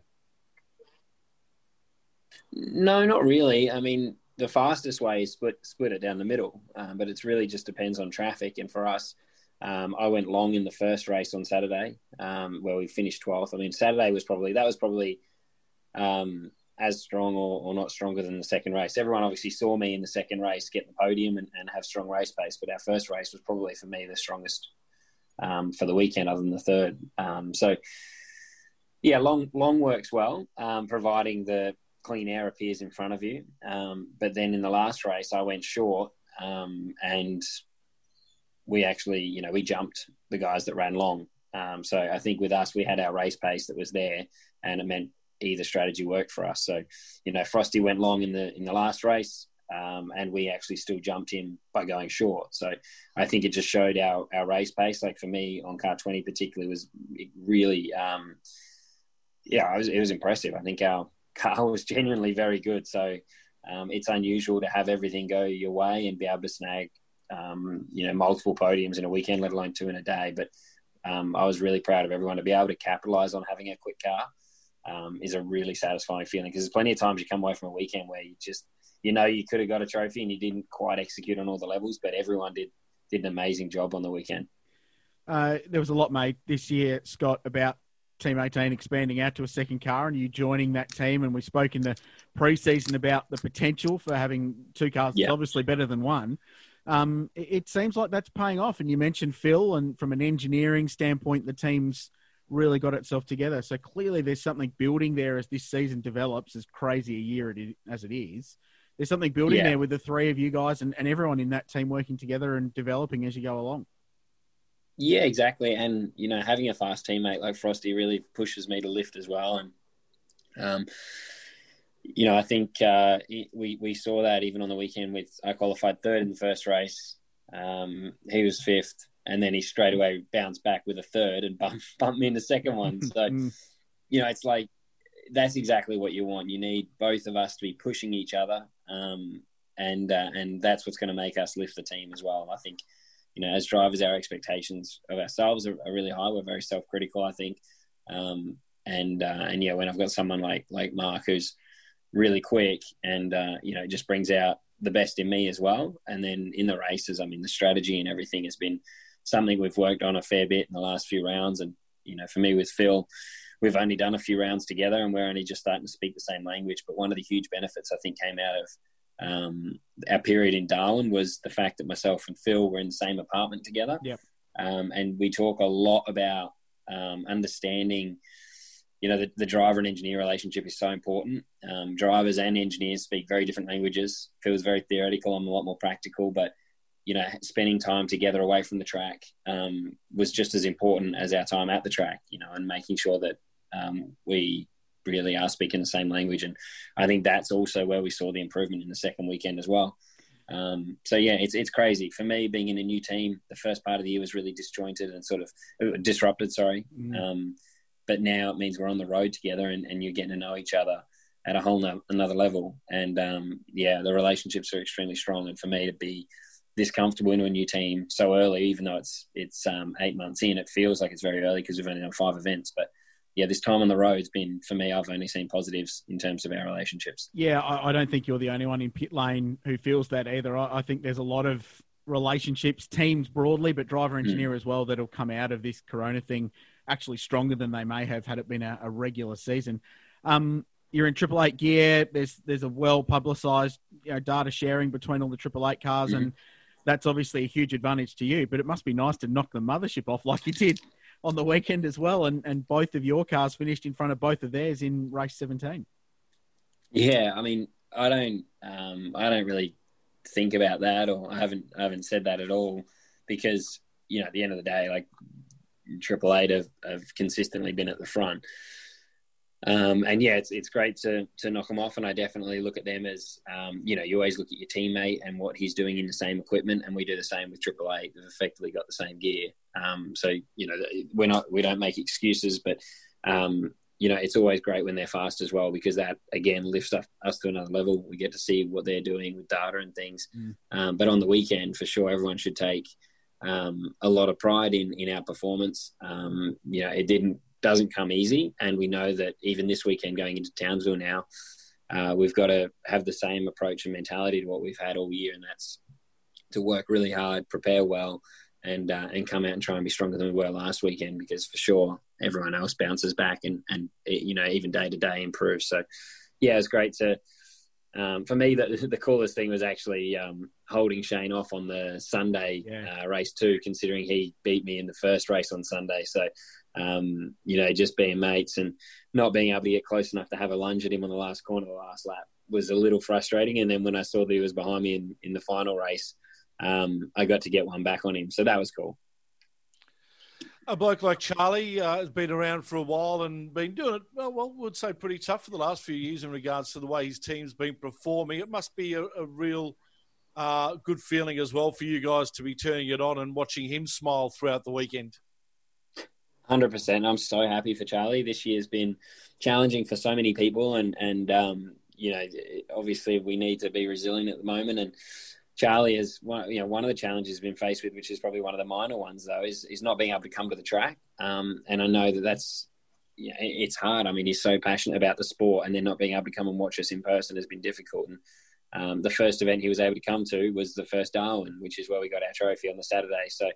No, not really. I mean, the fastest way is split split it down the middle, um, but it's really just depends on traffic. And for us, um, I went long in the first race on Saturday, um, where we finished twelfth. I mean, Saturday was probably that was probably um, as strong or, or, not stronger than the second race. Everyone obviously saw me in the second race get the podium and, and have strong race pace, but our first race was probably for me the strongest um, for the weekend, other than the third. Um, so, yeah, long long works well, um, providing the clean air appears in front of you. Um, but then in the last race, I went short, um, and we actually, you know, we jumped the guys that ran long. Um, so I think with us, we had our race pace that was there, and it meant either strategy worked for us. So, you know, Frosty went long in the in the last race, um, and we actually still jumped him by going short. So, I think it just showed our our race pace. Like for me on car twenty particularly was really, um, yeah, it was, it was impressive. I think our car was genuinely very good. So. Um, it's unusual to have everything go your way and be able to snag, um, you know, multiple podiums in a weekend, let alone two in a day. But um, I was really proud of everyone to be able to capitalize on having a quick car um, is a really satisfying feeling because there's plenty of times you come away from a weekend where you just you know you could have got a trophy and you didn't quite execute on all the levels, but everyone did did an amazing job on the weekend. Uh, there was a lot made this year, Scott, about Team 18 expanding out to a second car and you joining that team. And we spoke in the preseason about the potential for having two cars. Yeah. obviously better than one. Um, it, it, seems like that's paying off. And you mentioned Phil, and from an engineering standpoint, the team's really got itself together. So clearly, there's something building there as this season develops. As crazy a year as it is, there's something building yeah. there with the three of you guys and, and everyone in that team working together and developing as you go along. Yeah, exactly. And you know, having a fast teammate like Frosty really pushes me to lift as well. And um, you know, I think uh, we we saw that even on the weekend with I qualified third in the first race. Um, he was fifth and then he straight away bounced back with a third and bumped, bumped me in the second one. So, mm. you know, it's like that's exactly what you want. You need both of us to be pushing each other. Um, and uh, and that's what's going to make us lift the team as well. I think, you know, as drivers, our expectations of ourselves are, are really high. We're very self-critical, I think, um, and uh, and yeah, when I've got someone like like Mark who's really quick and uh, you know just brings out the best in me as well, and then in the races, I mean, the strategy and everything has been something we've worked on a fair bit in the last few rounds, and you know, for me with Phil we've only done a few rounds together and we're only just starting to speak the same language. But one of the huge benefits I think came out of um, our period in Darwin was the fact that myself and Phil were in the same apartment together. Yep. Um, and we talk a lot about um, understanding, you know, the, the, driver and engineer relationship is so important. Um, drivers and engineers speak very different languages. Phil's very theoretical. I'm a lot more practical, but you know, spending time together away from the track um, was just as important as our time at the track. You know, and making sure that um, we really are speaking the same language. And I think that's also where we saw the improvement in the second weekend as well. Um, so yeah, it's it's crazy for me being in a new team. The first part of the year was really disjointed and sort of uh, disrupted. Sorry, mm. um, but now it means we're on the road together and, and you're getting to know each other at a whole no, another level. And um, yeah, the relationships are extremely strong. And for me to be this comfortable into a new team so early, even though it's it's um, eight months in, it feels like it's very early because we've only done five events, but yeah, this time on the road's been for me. I've only seen positives in terms of our relationships. Yeah, I, I don't think you're the only one in pit lane who feels that either. I, I think there's a lot of relationships, teams broadly, but driver hmm. engineer mm. as well, that'll come out of this Corona thing actually stronger than they may have had it been a, a regular season. Um, you're in Triple Eight gear. There's there's a well publicised you know, data sharing between all the Triple Eight cars, mm. and that's obviously a huge advantage to you. But it must be nice to knock the mothership off like you did on the weekend as well, and, and both of your cars finished in front of both of theirs in race 17. Yeah, I mean, I don't, um, I don't really think about that, or I haven't, I haven't said that at all, because you know, at the end of the day, like Triple Eight have, have consistently been at the front. Um, and yeah, it's it's great to to knock them off, and I definitely look at them as um, you know you always look at your teammate and what he's doing in the same equipment, and we do the same with Triple Eight. They've effectively got the same gear, um, so you know we're not we don't make excuses, but um, you know it's always great when they're fast as well because that again lifts up, us to another level. We get to see what they're doing with data and things. Mm. Um, but on the weekend, for sure, everyone should take um, a lot of pride in in our performance. you know, it didn't doesn't come easy. And we know that even this weekend going into Townsville now, uh, we've got to have the same approach and mentality to what we've had all year, and that's to work really hard, prepare well, and uh, and come out and try and be stronger than we were last weekend. Because for sure, everyone else bounces back and and you know even day to day improves. So yeah, it's great to. Um, for me, the, the coolest thing was actually um, holding Shane off on the Sunday yeah. uh, race too, considering he beat me in the first race on Sunday. So um, you know, just being mates and not being able to get close enough to have a lunge at him on the last corner of the last lap was a little frustrating. And then when I saw that he was behind me in, in the final race, um, I got to get one back on him. So that was cool. A bloke like Charlie uh, has been around for a while and been doing it, well, well, would say pretty tough for the last few years in regards to the way his team's been performing. It must be a, a real uh, good feeling as well for you guys to be turning it on and watching him smile throughout the weekend. Hundred percent. I'm so happy for Charlie. This year's been challenging for so many people, and and um, you know, obviously we need to be resilient at the moment. And Charlie is one, you know, one of the challenges he's been faced with, which is probably one of the minor ones though, is is not being able to come to the track. Um, and I know that that's yeah, it's hard. I mean, he's so passionate about the sport, and then not being able to come and watch us in person has been difficult. And um, the first event he was able to come to was the first Darwin, which is where we got our trophy on the Saturday. So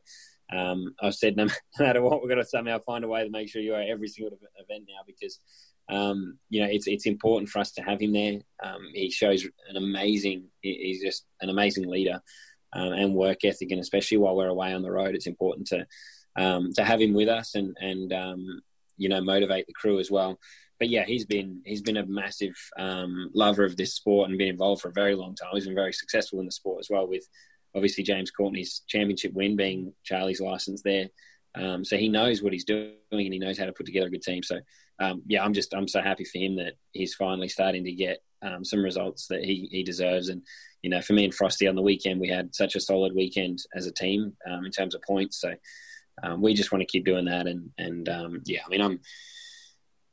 um, I've said no matter what, we're going to somehow find a way to make sure you're at every single event now because um, you know it's it's important for us to have him there. Um, he shows an amazing, he's just an amazing leader um, and work ethic, and especially while we're away on the road, it's important to um, to have him with us and and um, you know motivate the crew as well. But yeah, he's been he's been a massive lover of this sport and been involved for a very long time. He's been very successful in the sport as well with obviously James Courtney's championship win being Charlie's license there. Um, so he knows what he's doing and he knows how to put together a good team. So um, yeah, I'm just I'm so happy for him that he's finally starting to get um, some results that he he deserves. And you know, for me and Frosty on the weekend, we had such a solid weekend as a team um, in terms of points. So um, we just want to keep doing that. And and um, yeah, I mean, I'm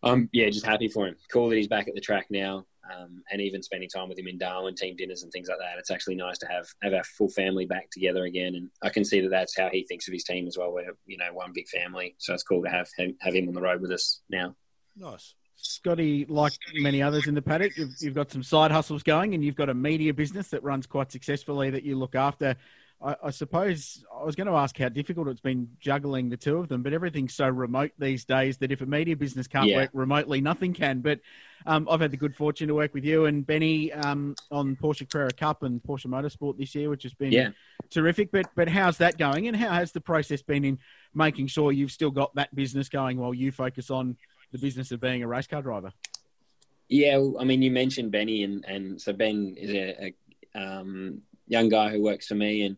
I'm yeah just happy for him. Cool that he's back at the track now. Um, and even spending time with him in Darwin, team dinners and things like that. It's actually nice to have have our full family back together again, and I can see that that's how he thinks of his team as well. We're you know one big family, so it's cool to have him, have him on the road with us now. Nice. Scotty, like many others in the paddock, you've, you've, got some side hustles going, and you've got a media business that runs quite successfully that you look after. I, I, suppose I was going to ask how difficult it's been juggling the two of them, but everything's so remote these days that if a media business can't yeah. work remotely, nothing can. But um, I've had the good fortune to work with you and Benny um, on Porsche Carrera Cup and Porsche Motorsport this year, which has been yeah. terrific. But but how's that going, and how has the process been in making sure you've still got that business going while you focus on the business of being a race car driver? Yeah, well, I mean, you mentioned Benny, and, and so Ben is a, a um, young guy who works for me, and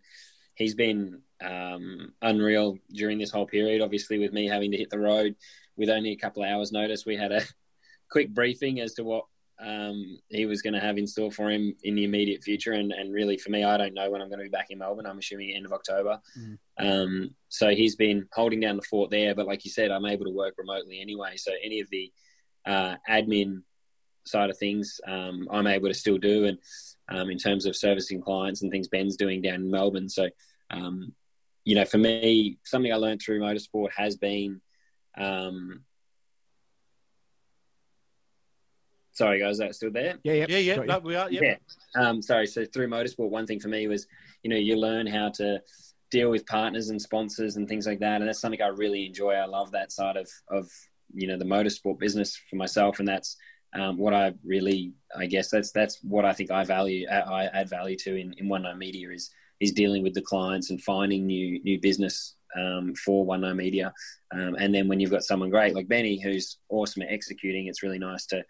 he's been um, unreal during this whole period. Obviously, with me having to hit the road with only a couple of hours' notice, we had a quick briefing as to what um, he was going to have in store for him in the immediate future. And, and really, for me, I don't know when I'm going to be back in Melbourne. I'm assuming end of October. Mm. Um, so he's been holding down the fort there. But like you said, I'm able to work remotely anyway. So any of the uh, admin side of things, um, I'm able to still do. And um, in terms of servicing clients and things Ben's doing down in Melbourne. So, um, you know, for me, something I learned through motorsport has been. Um, sorry, guys, that still there? Yeah, yeah, yeah, yeah. No, we are. Yeah. Um, sorry. So through motorsport, one thing for me was, you know, you learn how to deal with partners and sponsors and things like that, and that's something I really enjoy. I love that side of of you know the motorsport business for myself, and that's um, what I really, I guess that's that's what I think I value, I add value to in, in One Nine Media is is dealing with the clients and finding new new business um, for One Nine Media. Um, and then when you've got someone great like Benny who's awesome at executing, it's really nice to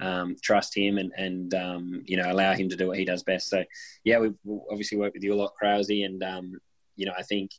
um, trust him and and um, you know allow him to do what he does best. So yeah, we've obviously worked with you a lot, Krause, and um, you know I think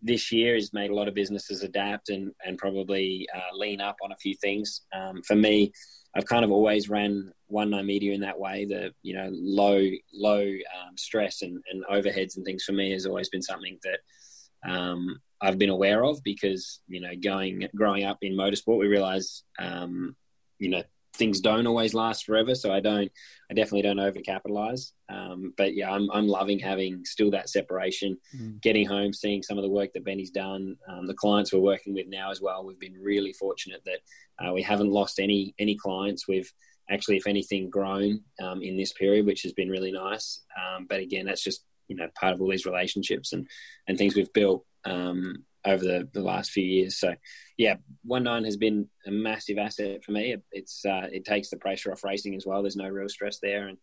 this year has made a lot of businesses adapt and and probably uh, lean up on a few things. Um, for me, I've kind of always ran one nine media in that way. The you know low low um, stress and, and overheads and things for me has always been something that um, I've been aware of because you know going growing up in motorsport, we realize um, you know things don't always last forever. So I don't, I definitely don't overcapitalize. Um, but yeah, I'm, I'm loving having still that separation, mm. getting home, seeing some of the work that Benny's done, um, the clients we're working with now as well. We've been really fortunate that uh, we haven't lost any any clients. We've actually, if anything, grown um, in this period, which has been really nice. Um, but again, that's just you know part of all these relationships and and things we've built um, over the, the last few years. So, yeah, one nine has been a massive asset for me. It, it's uh, it takes the pressure off racing as well. There's no real stress there, and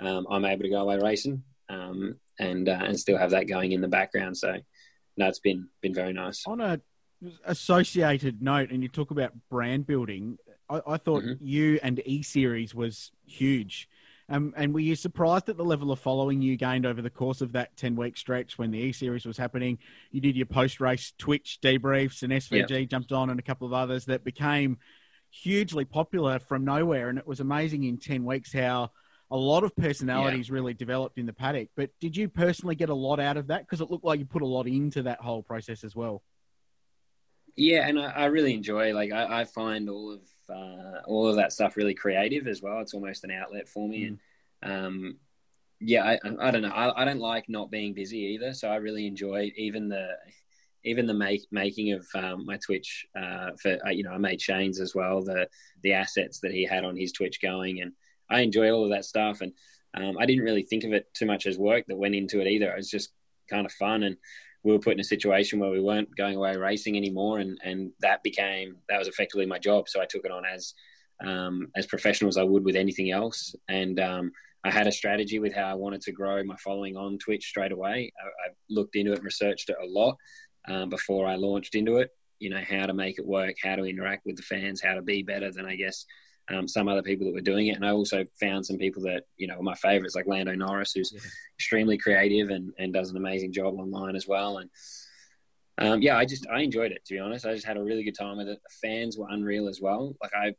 um, I'm able to go away racing um, and uh, and still have that going in the background. So, no, it's been been very nice. On a associated note, and you talk about brand building. I, I thought mm-hmm. you and E Series was huge. Um, and were you surprised at the level of following you gained over the course of that 10 week stretch when the E Series was happening? You did your post race Twitch debriefs, and SVG yeah. jumped on, and a couple of others that became hugely popular from nowhere. And it was amazing in 10 weeks how a lot of personalities yeah. really developed in the paddock. But did you personally get a lot out of that? Because it looked like you put a lot into that whole process as well. Yeah, and I, I really enjoy like I, I, find all of uh, all of that stuff really creative as well. It's almost an outlet for me, mm. and um, yeah, I, I don't know. I, I don't like not being busy either, so I really enjoy even the even the make, making of um, my Twitch uh, for uh, you know I made Shane's as well the the assets that he had on his Twitch going, and I enjoy all of that stuff. And um, I didn't really think of it too much as work that went into it either. It was just kind of fun, and we were put in a situation where we weren't going away racing anymore, and and that became that was effectively my job. So I took it on as um, as professional as I would with anything else, and um, I had a strategy with how I wanted to grow my following on Twitch straight away. I, I looked into it and researched it a lot um, before I launched into it. You know how to make it work, how to interact with the fans, how to be better than I guess um, some other people that were doing it. And I also found some people that, you know, my favorites, like Lando Norris, who's yeah. extremely creative and, and does an amazing job online as well. And um, yeah, I just, I enjoyed it, to be honest. I just had a really good time with it. The fans were unreal as well. Like, I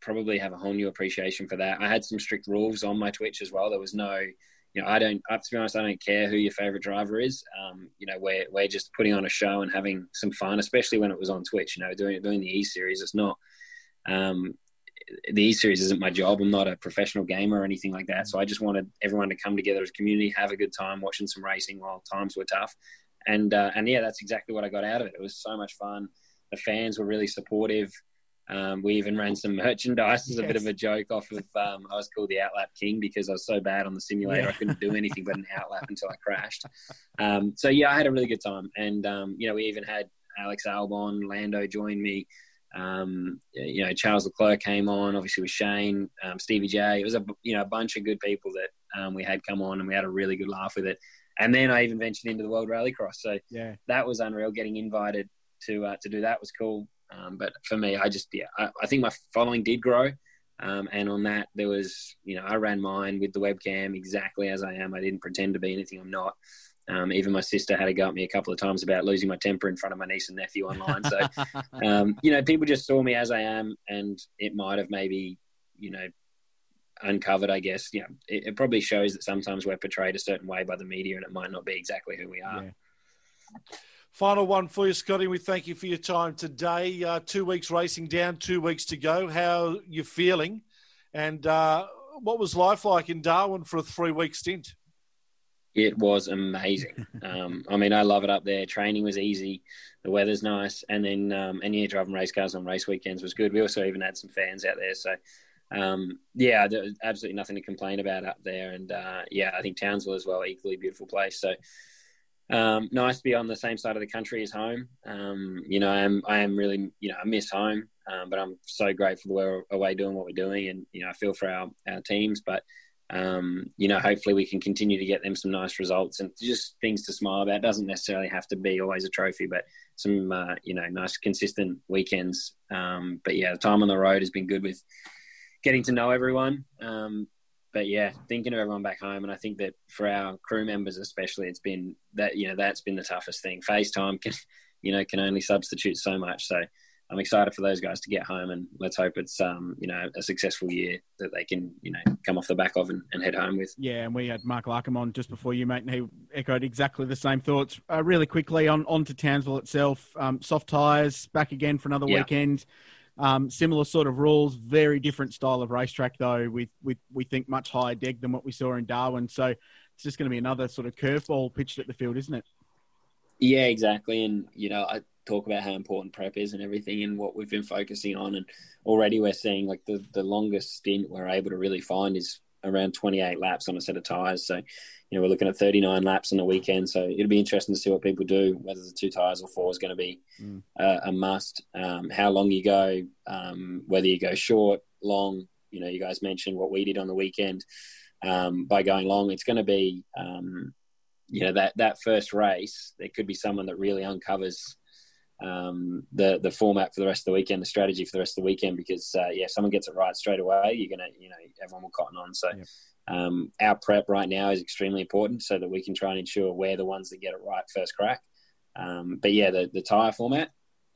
probably have a whole new appreciation for that. I had some strict rules on my Twitch as well. There was no, you know, I don't, to be honest, I don't care who your favorite driver is. Um, you know, we're, we're just putting on a show and having some fun, especially when it was on Twitch, you know, doing, doing the E series. It's not, um, the E Series isn't my job. I'm not a professional gamer or anything like that. So I just wanted everyone to come together as a community, have a good time watching some racing while times were tough. And uh, and yeah, that's exactly what I got out of it. It was so much fun. The fans were really supportive. Um, we even ran some merchandise as a yes. bit of a joke off of. Um, I was called the Outlap King because I was so bad on the simulator. Yeah. I couldn't do anything but an outlap until I crashed. Um, so yeah, I had a really good time, and um, you know, we even had Alex Albon, Lando join me. Um, you know, Charles Leclerc came on, obviously with Shane, um, Stevie J. It was a you know a bunch of good people that um, we had come on, and we had a really good laugh with it. And then I even ventured into the World Rallycross, so yeah, that was unreal. Getting invited to uh, to do that was cool. Um, but for me, I just yeah, I, I think my following did grow. Um, and on that, there was, you know, I ran mine with the webcam exactly as I am. I didn't pretend to be anything I'm not. Um, even my sister had to go at me a couple of times about losing my temper in front of my niece and nephew online. So, um, you know, people just saw me as I am, and it might have maybe, you know, uncovered. I guess, you know, it, it, probably shows that sometimes we're portrayed a certain way by the media, and it might not be exactly who we are. Yeah. Final one for you, Scotty. We thank you for your time today. Uh, two weeks racing down, two weeks to go. How you feeling? And uh, what was life like in Darwin for a three-week stint? It was amazing. um, I mean, I love it up there. Training was easy. The weather's nice, and then um, and yeah, driving race cars on race weekends was good. We also even had some fans out there, so um, yeah, there was absolutely nothing to complain about up there. And uh, yeah, I think Townsville as well, equally beautiful place. So um, nice to be on the same side of the country as home. Um, you know, I am I am really you know I miss home, um, but I'm so grateful that we're away doing what we're doing, and you know I feel for our our teams, but um, you know, hopefully we can continue to get them some nice results and just things to smile about. It doesn't necessarily have to be always a trophy, but some, uh, you know, nice consistent weekends. Um, but yeah, the time on the road has been good with getting to know everyone. Um, but yeah, thinking of everyone back home, and I think that for our crew members especially, it's been that you know that's been the toughest thing. FaceTime can, you know, can only substitute so much. So I'm excited for those guys to get home, and let's hope it's um, you know a successful year that they can you know come off the back of and, and head home with. Yeah, and we had Mark Larkham on just before you, mate, and he echoed exactly the same thoughts. Uh, really quickly on on to Townsville itself, um, soft tyres back again for another yeah. weekend. Um, similar sort of rules, very different style of racetrack though. With with we think much higher deg than what we saw in Darwin, so it's just going to be another sort of curveball pitched at the field, isn't it? Yeah, exactly. And you know, I talk about how important prep is and everything and what we've been focusing on. And already we're seeing like the, the longest stint we're able to really find is around 28 laps on a set of tyres. So, you know, we're looking at 39 laps on the weekend. So it'll be interesting to see what people do, whether the two tyres or four is going to be mm. uh, a must. Um, how long you go, um, whether you go short, long. You know, you guys mentioned what we did on the weekend. Um, by going long, it's going to be, um, you know, that, that first race, there could be someone that really uncovers um, the the format for the rest of the weekend, the strategy for the rest of the weekend, because uh, yeah, someone gets it right straight away, you're gonna you know everyone will cotton on. So yep. um, our prep right now is extremely important, so that we can try and ensure we're the ones that get it right first crack. Um, but yeah, the the tire format,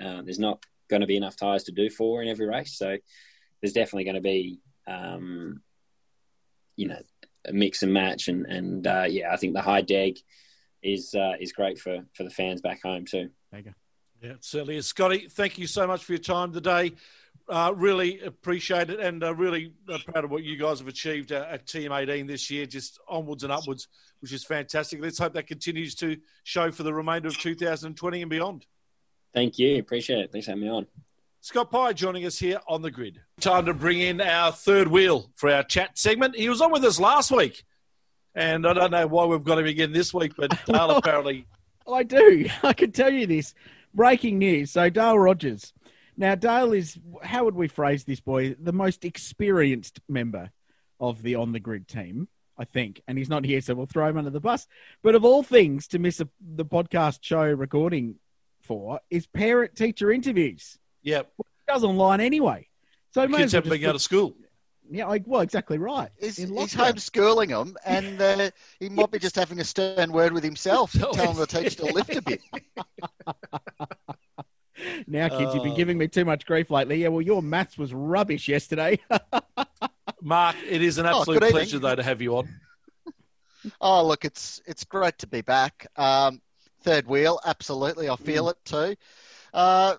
uh, there's not going to be enough tires to do four in every race, so there's definitely going to be um, you know a mix and match, and and uh, yeah, I think the high deg is uh, is great for for the fans back home too. There you go. Yeah, it certainly is. Scotty, thank you so much for your time today. Uh, really appreciate it and uh, really uh, proud of what you guys have achieved at, at Team 18 this year, just onwards and upwards, which is fantastic. Let's hope that continues to show for the remainder of 2020 and beyond. Thank you. Appreciate it. Thanks for having me on. Scott Pye joining us here on the grid. Time to bring in our third wheel for our chat segment. He was on with us last week, and I don't know why we've got him again this week, but Dale apparently. I do. I can tell you this breaking news. So Dale Rogers. Now Dale is how would we phrase this boy? The most experienced member of the on the grid team, I think, and he's not here, so we'll throw him under the bus. But of all things to miss a, the podcast show recording for is parent teacher interviews. Yep, well, he does online anyway. So kids haven't been out of school. Yeah, like, well, exactly right. He's, he's homeschooling them, and uh, he might be just having a stern word with himself, telling the teacher to lift a bit. now, kids, uh, you've been giving me too much grief lately. Yeah, well, your maths was rubbish yesterday. Mark, it is an oh, absolute oh, pleasure, though, to have you on. Oh, look, it's it's great to be back. Um, third wheel, absolutely. I feel mm. it too. Uh,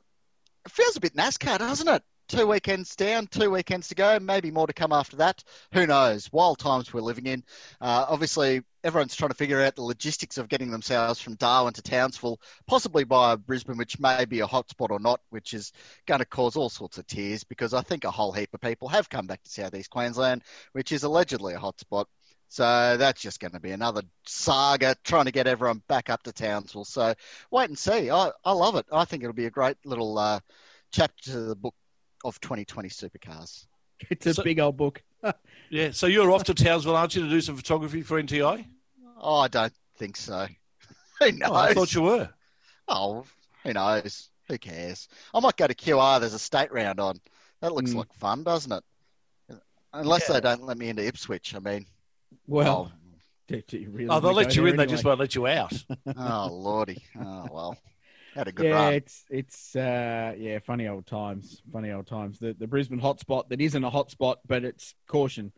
it feels a bit NASCAR, doesn't it? Two weekends down, two weekends to go, maybe more to come after that. Who knows? Wild times we're living in. Uh, obviously, everyone's trying to figure out the logistics of getting themselves from Darwin to Townsville, possibly via Brisbane, which may be a hotspot or not, which is going to cause all sorts of tears because I think a whole heap of people have come back to southeast Queensland, which is allegedly a hotspot. So that's just going to be another saga trying to get everyone back up to Townsville. So wait and see. I, I love it. I think it'll be a great little uh, chapter to the book of 2020 supercars. It's a so, big old book. yeah. So you're off to Townsville, aren't you, to do some photography for NTI? Oh, I don't think so. who knows? Oh, I thought you were. Oh, who knows? Who cares? I might go to QR. There's a state round on. That looks mm. like fun, doesn't it? Unless yeah. they don't let me into Ipswich. I mean, well, oh, really oh they'll let you in. Anyway? They just won't let you out. oh lordy. Oh well. Had a good yeah, run. it's it's uh, yeah, funny old times. Funny old times. The the Brisbane hotspot that isn't a hotspot, but it's caution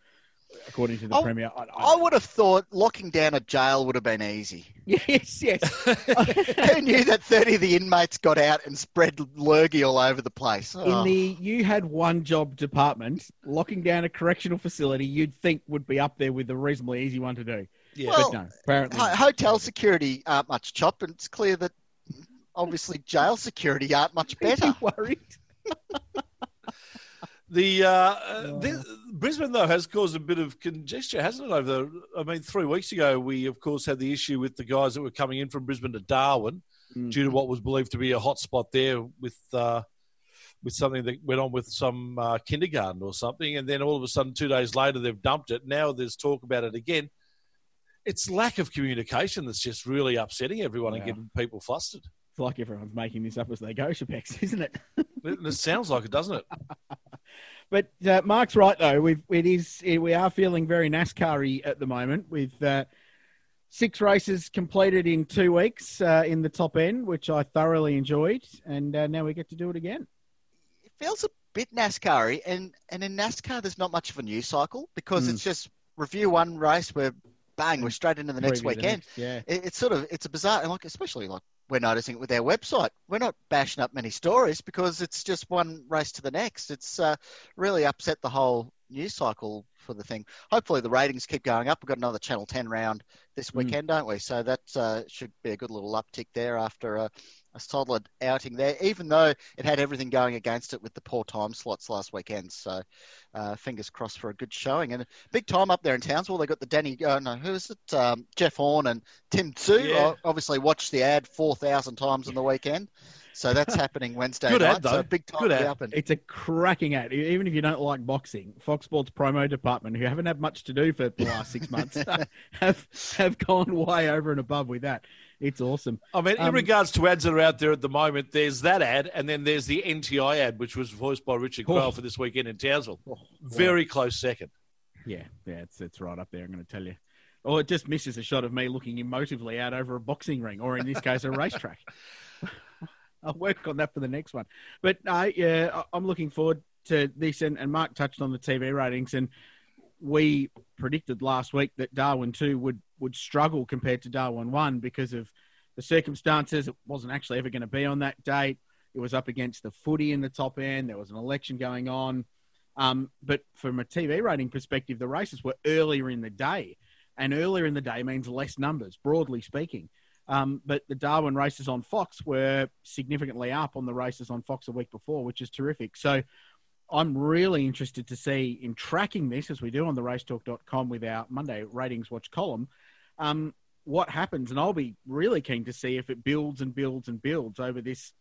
according to the I, Premier. I, I, I, would have thought locking down a jail would have been easy. Yes, yes. Who knew that 30 of the inmates got out and spread lurgy all over the place? Oh. In the you had one job department, locking down a correctional facility, you'd think would be up there with a reasonably easy one to do. Yeah. Well, but no, apparently. Hotel security aren't much chop, and it's clear that obviously jail security aren't much better. worried? The, uh, the, Brisbane though has caused a bit of congestion, hasn't it? Over the, I mean, three weeks ago, we of course had the issue with the guys that were coming in from Brisbane to Darwin, mm-hmm. due to what was believed to be a hot spot there with uh, with something that went on with some uh, kindergarten or something, and then all of a sudden, two days later, they've dumped it. Now there's talk about it again. It's lack of communication that's just really upsetting everyone yeah. and getting people flustered. It's like everyone's making this up as they go, Shapex, isn't it? it sounds like it, doesn't it? but uh, Mark's right though. We've it is we are feeling very NASCAR-y at the moment with uh, six races completed in two weeks uh, in the top end, which I thoroughly enjoyed, and uh, now we get to do it again. It feels a bit NASCAR-y, and and in NASCAR there's not much of a news cycle because mm. it's just review one race, we're bang, we're straight into the next weekend. The next, yeah, it, it's sort of it's a bizarre, and like especially like we're noticing it with our website. We're not bashing up many stories because it's just one race to the next. It's uh, really upset the whole news cycle for the thing. Hopefully, the ratings keep going up. We've got another Channel 10 round this hmm. weekend, mm. don't we? So that uh, should be a good little uptick there after a, a solid outing there, even though it had everything going against it with the poor time slots last weekend. So uh, fingers crossed for a good showing. And big time up there in Townsville. They got the Danny, uh, no, who is it? Um, Jeff Horn and Tim Tszyu. Yeah. obviously watched the ad 4,000 times on the weekend. So that's happening Wednesday Good night. Ad, though. So big time Good ad. Up It's a cracking ad. Even if you don't like boxing, Fox Sports promo department, who haven't had much to do for the last six months, have have gone way over and above with that. It's awesome. I mean, in um, regards to ads that are out there at the moment, there's that ad, and then there's the NTI ad, which was voiced by Richard oh, for this weekend in Townsville. Oh, Very close second. Yeah, yeah, it's it's right up there. I'm going to tell you. Or it just misses a shot of me looking emotively out over a boxing ring, or in this case, a racetrack. I'll work on that for the next one. But uh, yeah, I'm looking forward to this. And, and Mark touched on the TV ratings, and we predicted last week that Darwin two would would struggle compared to Darwin one because of the circumstances. It wasn't actually ever going to be on that date. It was up against the footy in the top end. There was an election going on. Um, but from a TV rating perspective, the races were earlier in the day, and earlier in the day means less numbers, broadly speaking. Um, but the Darwin races on Fox were significantly up on the races on Fox a week before, which is terrific. So I'm really interested to see in tracking this as we do on the racetorque.com with our Monday ratings watch column. Um, what happens, and I'll be really keen to see if it builds and builds and builds over this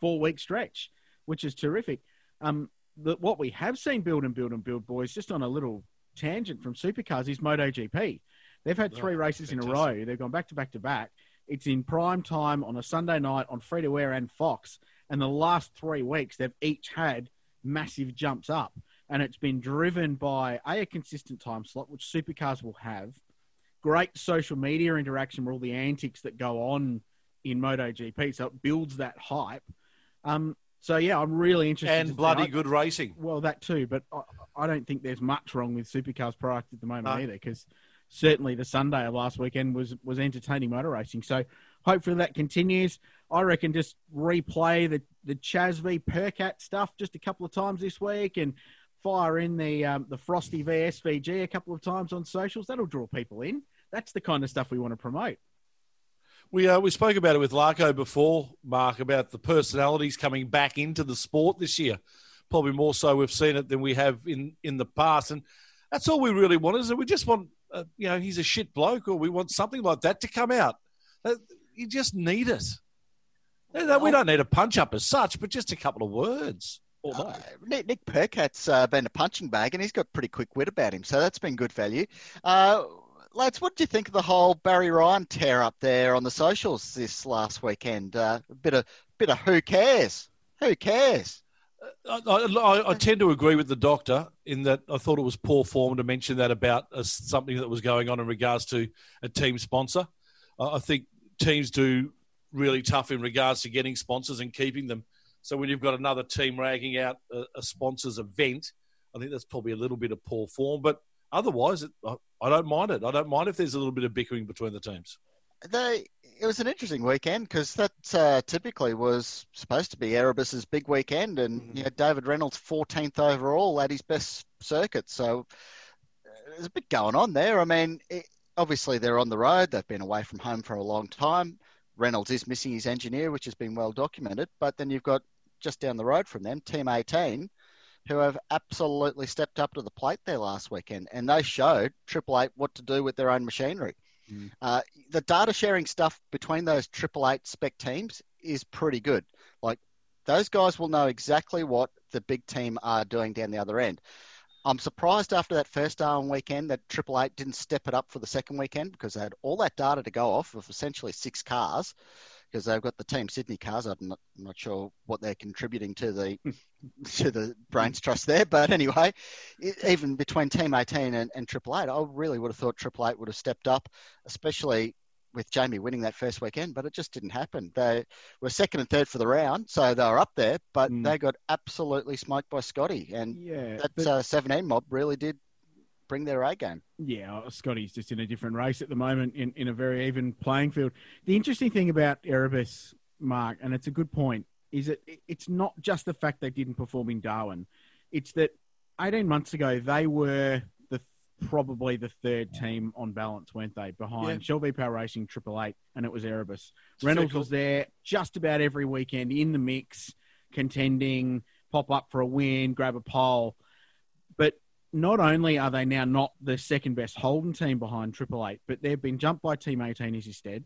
four week stretch, which is terrific. Um, the, what we have seen build and build and build, boys, just on a little tangent from supercars, is MotoGP. They've had three oh, races fantastic. in a row. They've gone back to back to back. It's in prime time on a Sunday night on free to air and Fox. And the last three weeks, they've each had massive jumps up. And it's been driven by a, a consistent time slot, which supercars will have, great social media interaction with all the antics that go on in MotoGP. So it builds that hype. Um, so yeah, I'm really interested. And bloody good racing. Well, that too, but I, I, don't think there's much wrong with supercars product at the moment no. either, because certainly the Sunday of last weekend was was entertaining motor racing. So hopefully that continues. I reckon just replay the the v Percat stuff just a couple of times this week and fire in the um, the Frosty v SVG a couple of times on socials. That'll draw people in. That's the kind of stuff we want to promote. We uh, we spoke about it with Larko before, Mark, about the personalities coming back into the sport this year. Probably more so we've seen it than we have in in the past, and that's all we really want is that we just want uh, you know he's a shit bloke, or we want something like that to come out. Uh, you just need it. We don't need a punch up as such, but just a couple of words. Uh, Nick, Nick Percat's uh, been a punching bag, and he's got pretty quick wit about him, so that's been good value. Uh, lads, what do you think of the whole Barry Ryan tear up there on the socials this last weekend? Uh, a bit of bit of who cares? Who cares? I, I, I, tend to agree with the doctor in that I thought it was poor form to mention that about uh, something that was going on in regards to a team sponsor. I think teams do really tough in regards to getting sponsors and keeping them. So when you've got another team ragging out a, a sponsor's event, I think that's probably a little bit of poor form. But otherwise, it, I, I don't mind it. I don't mind if there's a little bit of bickering between the teams. They, it was an interesting weekend because that uh, typically was supposed to be Erebus's big weekend, and mm-hmm. you know, David Reynolds 14th overall at his best circuit. So there's a bit going on there. I mean, it, obviously they're on the road. They've been away from home for a long time. Reynolds is missing his engineer, which has been well documented. But then you've got just down the road from them, Team 18, who have absolutely stepped up to the plate there last weekend, and they showed Triple Eight what to do with their own machinery. Mm. Uh, the data sharing stuff between those Triple Eight spec teams is pretty good. Like those guys will know exactly what the big team are doing down the other end. I'm surprised after that first Darwin weekend that Triple Eight didn't step it up for the second weekend because they had all that data to go off of essentially six cars because they've got the Team Sydney cars. I'm not, I'm not sure what they're contributing to the hmm. to the brains trust there, but anyway, even between Team 18 and, and Triple Eight, I really would have thought Triple Eight would have stepped up, especially with Jamie winning that first weekend, but it just didn't happen. They were second and third for the round, so they were up there, but mm. they got absolutely smoked by Scotty. And yeah, that but... uh, 17 mob really did bring their A game. Yeah, oh, Scotty's just in a different race at the moment in, in a very even playing field. The interesting thing about Erebus, Mark, and it's a good point, is that it's not just the fact they didn't perform in Darwin. It's that 18 months ago, they were probably the third team on balance, weren't they? Behind yeah. Shell V Power Racing, Triple Eight, and it was Erebus. Reynolds cool. was there just about every weekend in the mix, contending, pop up for a win, grab a pole. But not only are they now not the second best Holden team behind Triple Eight, but they've been jumped by Team 18 as instead.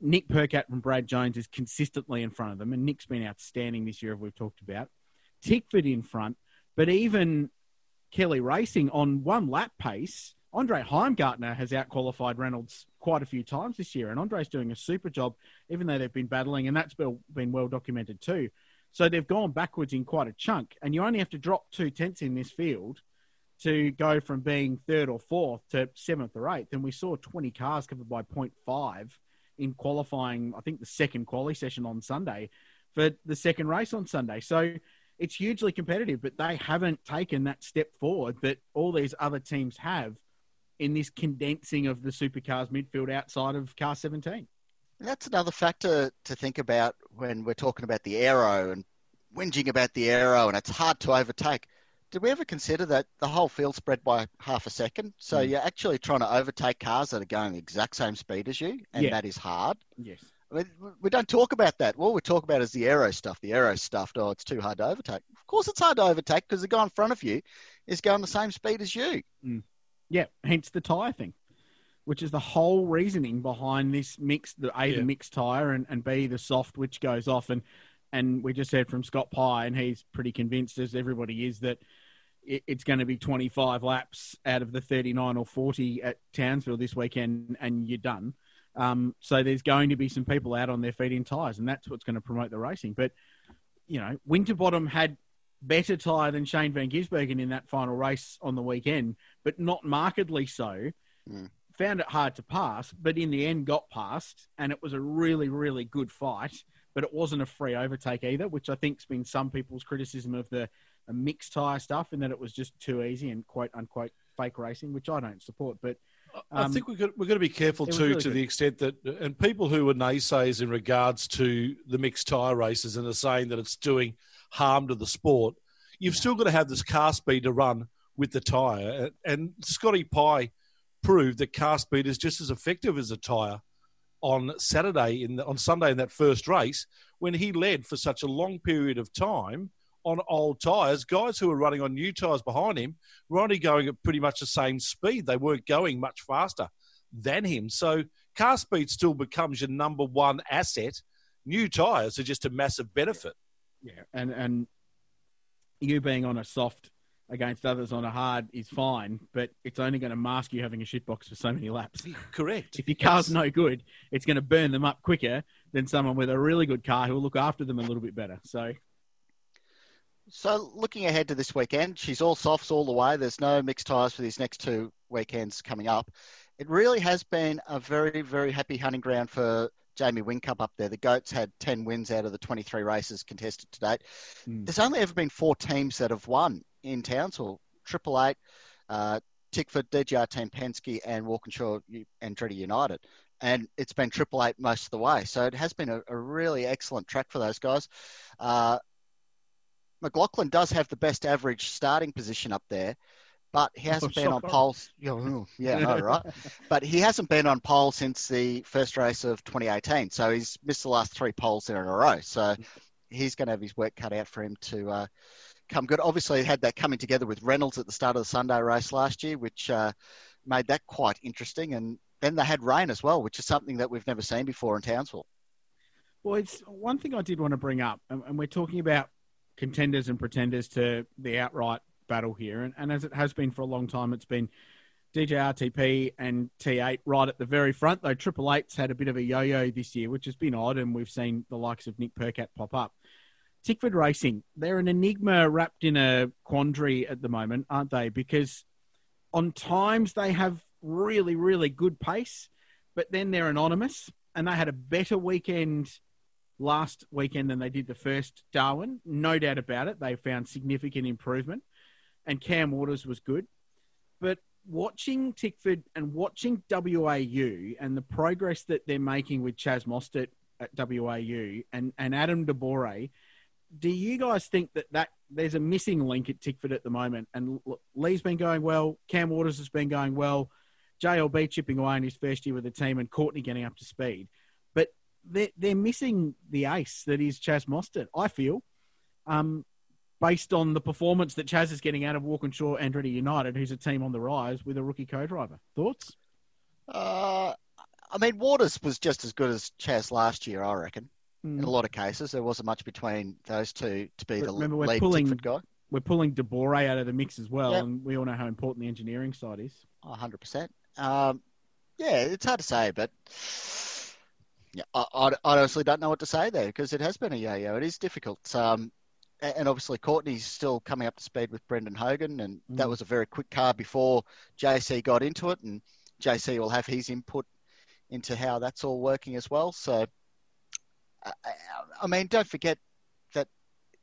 Nick Percat from Brad Jones is consistently in front of them, and Nick's been outstanding this year, as we've talked about. Tickford in front, but even Kelly Racing on one lap pace, Andre Heimgartner has outqualified Reynolds quite a few times this year, and Andre's doing a super job, even though they've been battling, and that's been well documented too. So they've gone backwards in quite a chunk, and you only have to drop two tenths in this field to go from being third or fourth to seventh or eighth. And we saw 20 cars covered by 0.5 in qualifying, I think the second quali session on Sunday for the second race on Sunday. So it's hugely competitive, but they haven't taken that step forward that all these other teams have in this condensing of the supercars midfield outside of car 17. That's another factor to think about when we're talking about the aero and whinging about the aero and it's hard to overtake. Did we ever consider that the whole field spread by half a second? So mm. you're actually trying to overtake cars that are going the exact same speed as you, and yeah. that is hard. Yes. I mean, we don't talk about that. All we talk about is the aero stuff. The aero stuff. Oh, it's too hard to overtake. Of course, it's hard to overtake because the guy in front of you is going the same speed as you. Mm. Yeah, hence the tyre thing, which is the whole reasoning behind this mix. The A, yeah. the mixed tyre, and, and B, the soft, which goes off. And and we just heard from Scott Pye, and he's pretty convinced, as everybody is, that it, it's going to be 25 laps out of the 39 or 40 at Townsville this weekend, and you're done. Um, so there's going to be some people out on their feet in tyres, and that's what's going to promote the racing. But you know, Winterbottom had better tyre than Shane Van Gisbergen in that final race on the weekend, but not markedly so. Mm. Found it hard to pass, but in the end got past, and it was a really, really good fight. But it wasn't a free overtake either, which I think's been some people's criticism of the mixed tyre stuff, in that it was just too easy and quote unquote fake racing, which I don't support. But Um, I think we've got, we've got to be careful too, really to good. the extent that, and people who are naysayers in regards to the mixed tyre races and are saying that it's doing harm to the sport, you've yeah. still got to have this car speed to run with the tyre. And Scotty Pye proved that car speed is just as effective as a tyre on Saturday in the, on Sunday in that first race when he led for such a long period of time on old tyres. Guys who were running on new tyres behind him were only going at pretty much the same speed. They weren't going much faster than him. So car speed still becomes your number one asset. New tyres are just a massive benefit. Yeah, and and you being on a soft against others on a hard is fine, but it's only going to mask you having a shitbox for so many laps. Correct. If your car's yes. no good, it's going to burn them up quicker than someone with a really good car who will look after them a little bit better. So so looking ahead to this weekend, she's all softs all the way. There's no mixed tyres for these next two weekends coming up. It really has been a very, very happy hunting ground for Jamie Whincup up there. The Goats had 10 wins out of the 23 races contested to date. Mm. There's only ever been four teams that have won in Townsville. Triple Eight, uh, Tickford, DJR Team Penske, and Walkinshaw and Andretti United. And it's been Triple Eight most of the way. So it has been a, a really excellent track for those guys. Uh, McLaughlin does have the best average starting position up there, but he hasn't oh, been on pole. Yeah, no, right. but he hasn't been on pole since the first race of 2018. So he's missed the last three poles there in a row. So he's going to have his work cut out for him to uh, come good. Obviously, he had that coming together with Reynolds at the start of the Sunday race last year, which uh, made that quite interesting. And then they had rain as well, which is something that we've never seen before in Townsville. Well, it's one thing I did want to bring up, and we're talking about contenders and pretenders to the outright battle here. And, and as it has been for a long time, it's been DJ RTP and T8 right at the very front, though Triple Eight's had a bit of a yo yo this year, which has been odd, and we've seen the likes of Nick Percat pop up. Tickford Racing, they're an enigma wrapped in a quandary at the moment, aren't they? Because on times they have really, really good pace, but then they're anonymous, and they had a better weekend last weekend than they did the first Darwin. No doubt about it. They found significant improvement, and Cam Waters was good. But watching Tickford and watching WAU and the progress that they're making with Chaz Mostert at WAU and, and Adam De Borre, do you guys think that, that there's a missing link at Tickford at the moment? And Lee's been going well, Cam Waters has been going well, JLB chipping away in his first year with the team, and Courtney getting up to speed they're, they're missing the ace that is Chaz Mostert, I feel, um, based on the performance that Chaz is getting out of Walkinshaw Andretti United, who's a team on the rise with a rookie co-driver. Thoughts? Uh, I mean, Waters was just as good as Chaz last year, I reckon. Mm. In a lot of cases, there wasn't much between those two to be but the remember, we're lead pulling, guy. We're pulling De Borre out of the mix as well, yep. and we all know how important the engineering side is. 100%. Um, yeah, it's hard to say, but yeah, I, I, honestly don't know what to say there because it has been a yo-yo. It is difficult. Um, and obviously Courtney's still coming up to speed with Brendan Hogan, and mm. that was a very quick car before JC got into it, and JC will have his input into how that's all working as well. So, I, I mean, don't forget that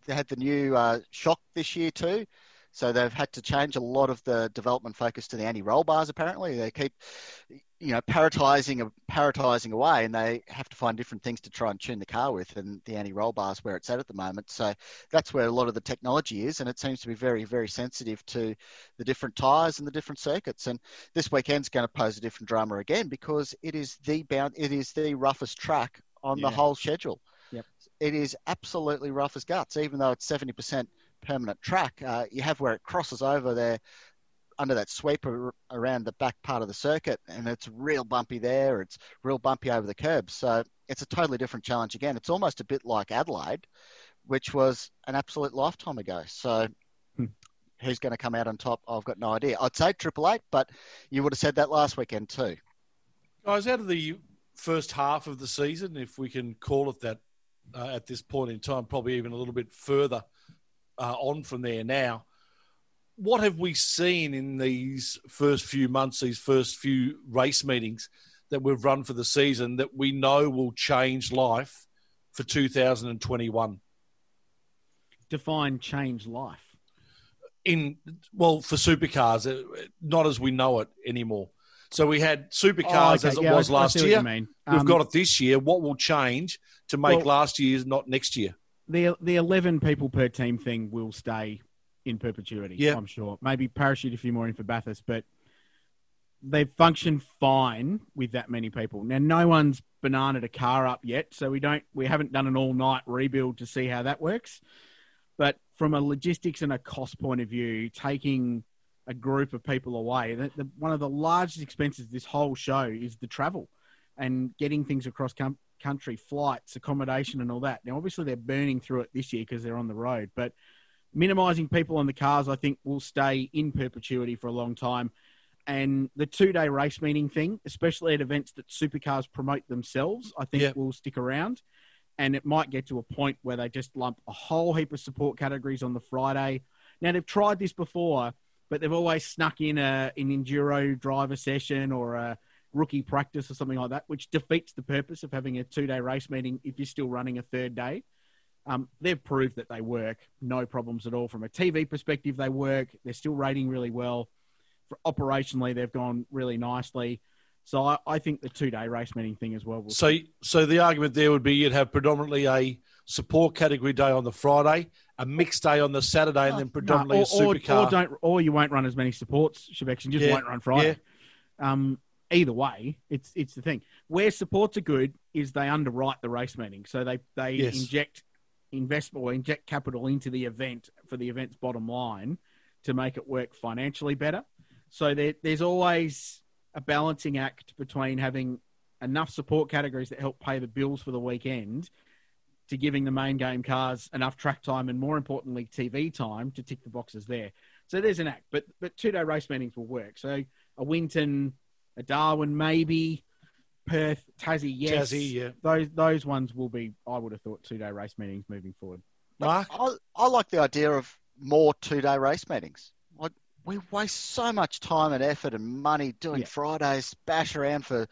they had the new uh, shock this year too. So they've had to change a lot of the development focus to the anti-roll bars. Apparently, they keep, you know, parrotising parrotising away, and they have to find different things to try and tune the car with. And the anti-roll bars where it's at at the moment. So that's where a lot of the technology is, and it seems to be very, very sensitive to the different tyres and the different circuits. And this weekend's going to pose a different drama again because it is the bound, it is the roughest track on yeah. the whole schedule. Yep. It is absolutely rough as guts, even though it's seventy percent permanent track. Uh, you have where it crosses over there under that sweep around the back part of the circuit, and it's real bumpy there. It's real bumpy over the curbs. So it's a totally different challenge again. It's almost a bit like Adelaide, which was an absolute lifetime ago. So hmm. who's going to come out on top? I've got no idea. I'd say Triple Eight, but you would have said that last weekend too. Guys, out of the first half of the season, if we can call it that uh, at this point in time, probably even a little bit further uh, on from there now. What have we seen in these first few months, these first few race meetings that we've run for the season that we know will change life for 2021? Define change life. In well, for supercars, uh, not as we know it anymore. So we had supercars oh, okay. as it yeah, was I, last I year. Um, We've got it this year. What will change to make well, last year's not next year? The the eleven people per team thing will stay in perpetuity. Yeah, I'm sure. Maybe parachute a few more in for Bathurst, but they've functioned fine with that many people. Now, no one's bananaed a car up yet, so we don't we haven't done an all night rebuild to see how that works. But from a logistics and a cost point of view, taking a group of people away, the, the, one of the largest expenses this whole show is the travel and getting things across com- country, flights, accommodation, and all that. Now, obviously, they're burning through it this year because they're on the road, but minimising people on the cars, I think, will stay in perpetuity for a long time. And the two day race meeting thing, especially at events that supercars promote themselves, I think yep. will stick around. And it might get to a point where they just lump a whole heap of support categories on the Friday. Now, they've tried this before, but they've always snuck in a, an enduro driver session or a rookie practice or something like that, which defeats the purpose of having a two day race meeting if you're still running a third day. Um, they've proved that they work, no problems at all. From a TV perspective, they work. They're still rating really well operationally, they've gone really nicely. So I, I think the two day race meeting thing as well. so, so the argument there would be you'd have predominantly a support category day on the Friday, a mixed day on the Saturday, and then predominantly no, or, a supercar. Or, or, don't, or you won't run as many supports, Shebex, and just yeah, won't run Friday. Yeah. Um, either way, it's it's the thing. Where supports are good is they underwrite the race meeting, so they they yes. inject investment or inject capital into the event for the event's bottom line to make it work financially better. So there, there's always a balancing act between having enough support categories that help pay the bills for the weekend to giving the main game cars enough track time and more importantly TV time to tick the boxes there. So there's an act, but but two day race meetings will work. So a Winton, a Darwin, maybe Perth, Tassie, yes. Tassie, yeah. Those those ones will be. I would have thought two day race meetings moving forward. Mark, I, I like the idea of more two day race meetings we waste so much time and effort and money doing yeah. Fridays, bash around for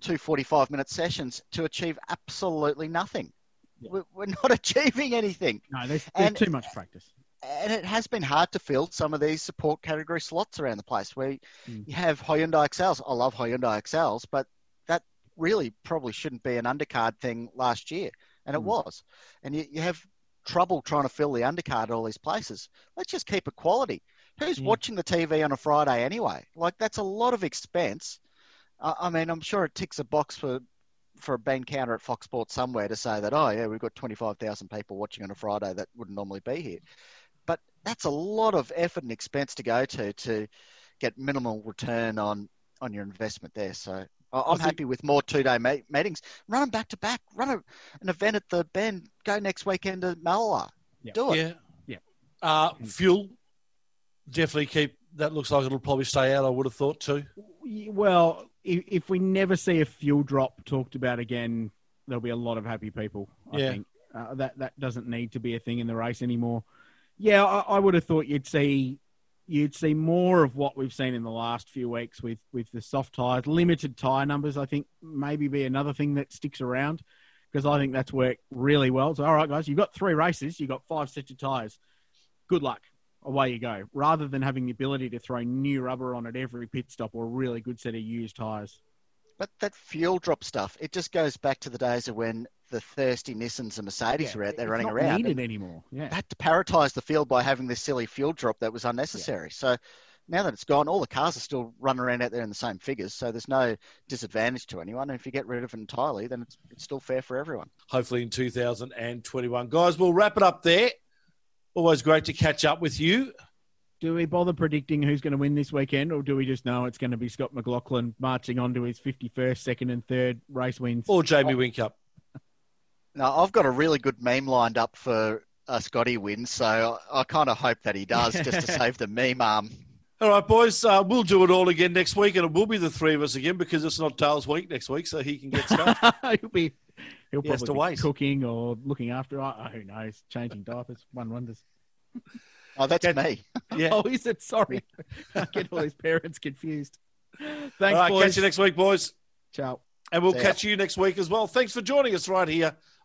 two 45 minute sessions to achieve absolutely nothing. Yeah. We're not achieving anything. No, there's, there's and, too much practice. And it has been hard to fill some of these support category slots around the place where mm. you have Hyundai Excels. I love Hyundai Excels, but that really probably shouldn't be an undercard thing last year. And mm. it was. And you, you have trouble trying to fill the undercard at all these places. Let's just keep it quality. Who's mm. watching the TV on a Friday anyway? Like that's a lot of expense. Uh, I mean, I'm sure it ticks a box for for a Ben Counter at Fox Sports somewhere to say that oh yeah, we've got 25,000 people watching on a Friday that wouldn't normally be here. But that's a lot of effort and expense to go to to get minimal return on on your investment there. So I'm happy with more two day meetings. Run them back to back. Run a, an event at the Bend. Go next weekend to Mallala. Yeah. Do it. Yeah. Yeah. Uh, fuel definitely keep. That looks like it'll probably stay out. I would have thought too. Well, if, if we never see a fuel drop talked about again, there'll be a lot of happy people. I yeah. think uh, that that doesn't need to be a thing in the race anymore. Yeah, I, I would have thought you'd see you'd see more of what we've seen in the last few weeks with with the soft tires, limited tire numbers. I think maybe be another thing that sticks around because I think that's worked really well. So, all right, guys, you've got three races, you've got five sets of tires. Good luck away you go, rather than having the ability to throw new rubber on at every pit stop or a really good set of used tyres. But that fuel drop stuff, it just goes back to the days of when the thirsty Nissans and Mercedes yeah, were out there running not around. needed anymore. Yeah. Had to paritize the field by having this silly fuel drop that was unnecessary. Yeah. So now that it's gone, all the cars are still running around out there in the same figures. So there's no disadvantage to anyone. And if you get rid of it entirely, then it's, it's still fair for everyone. Hopefully in 2021. Guys, we'll wrap it up there. Always great to catch up with you. Do we bother predicting who's going to win this weekend, or do we just know it's going to be Scott McLaughlin marching on to his 51st, second, and third race wins? Or Jamie oh. Whincup? No, I've got a really good meme lined up for uh, Scotty wins, so I, I kind of hope that he does just to save the meme arm. All right, boys, uh, we'll do it all again next week, and it will be the three of us again because it's not Dale's week next week, so he can get stuff. he'll be he'll he probably be cooking or looking after. Oh, who knows? Changing diapers, one wonders. Oh, that's me. Yeah. oh, is it? Sorry, I get all his parents confused. Thanks, all right, boys. Catch you next week, boys. Ciao. And we'll See catch ya. you next week as well. Thanks for joining us right here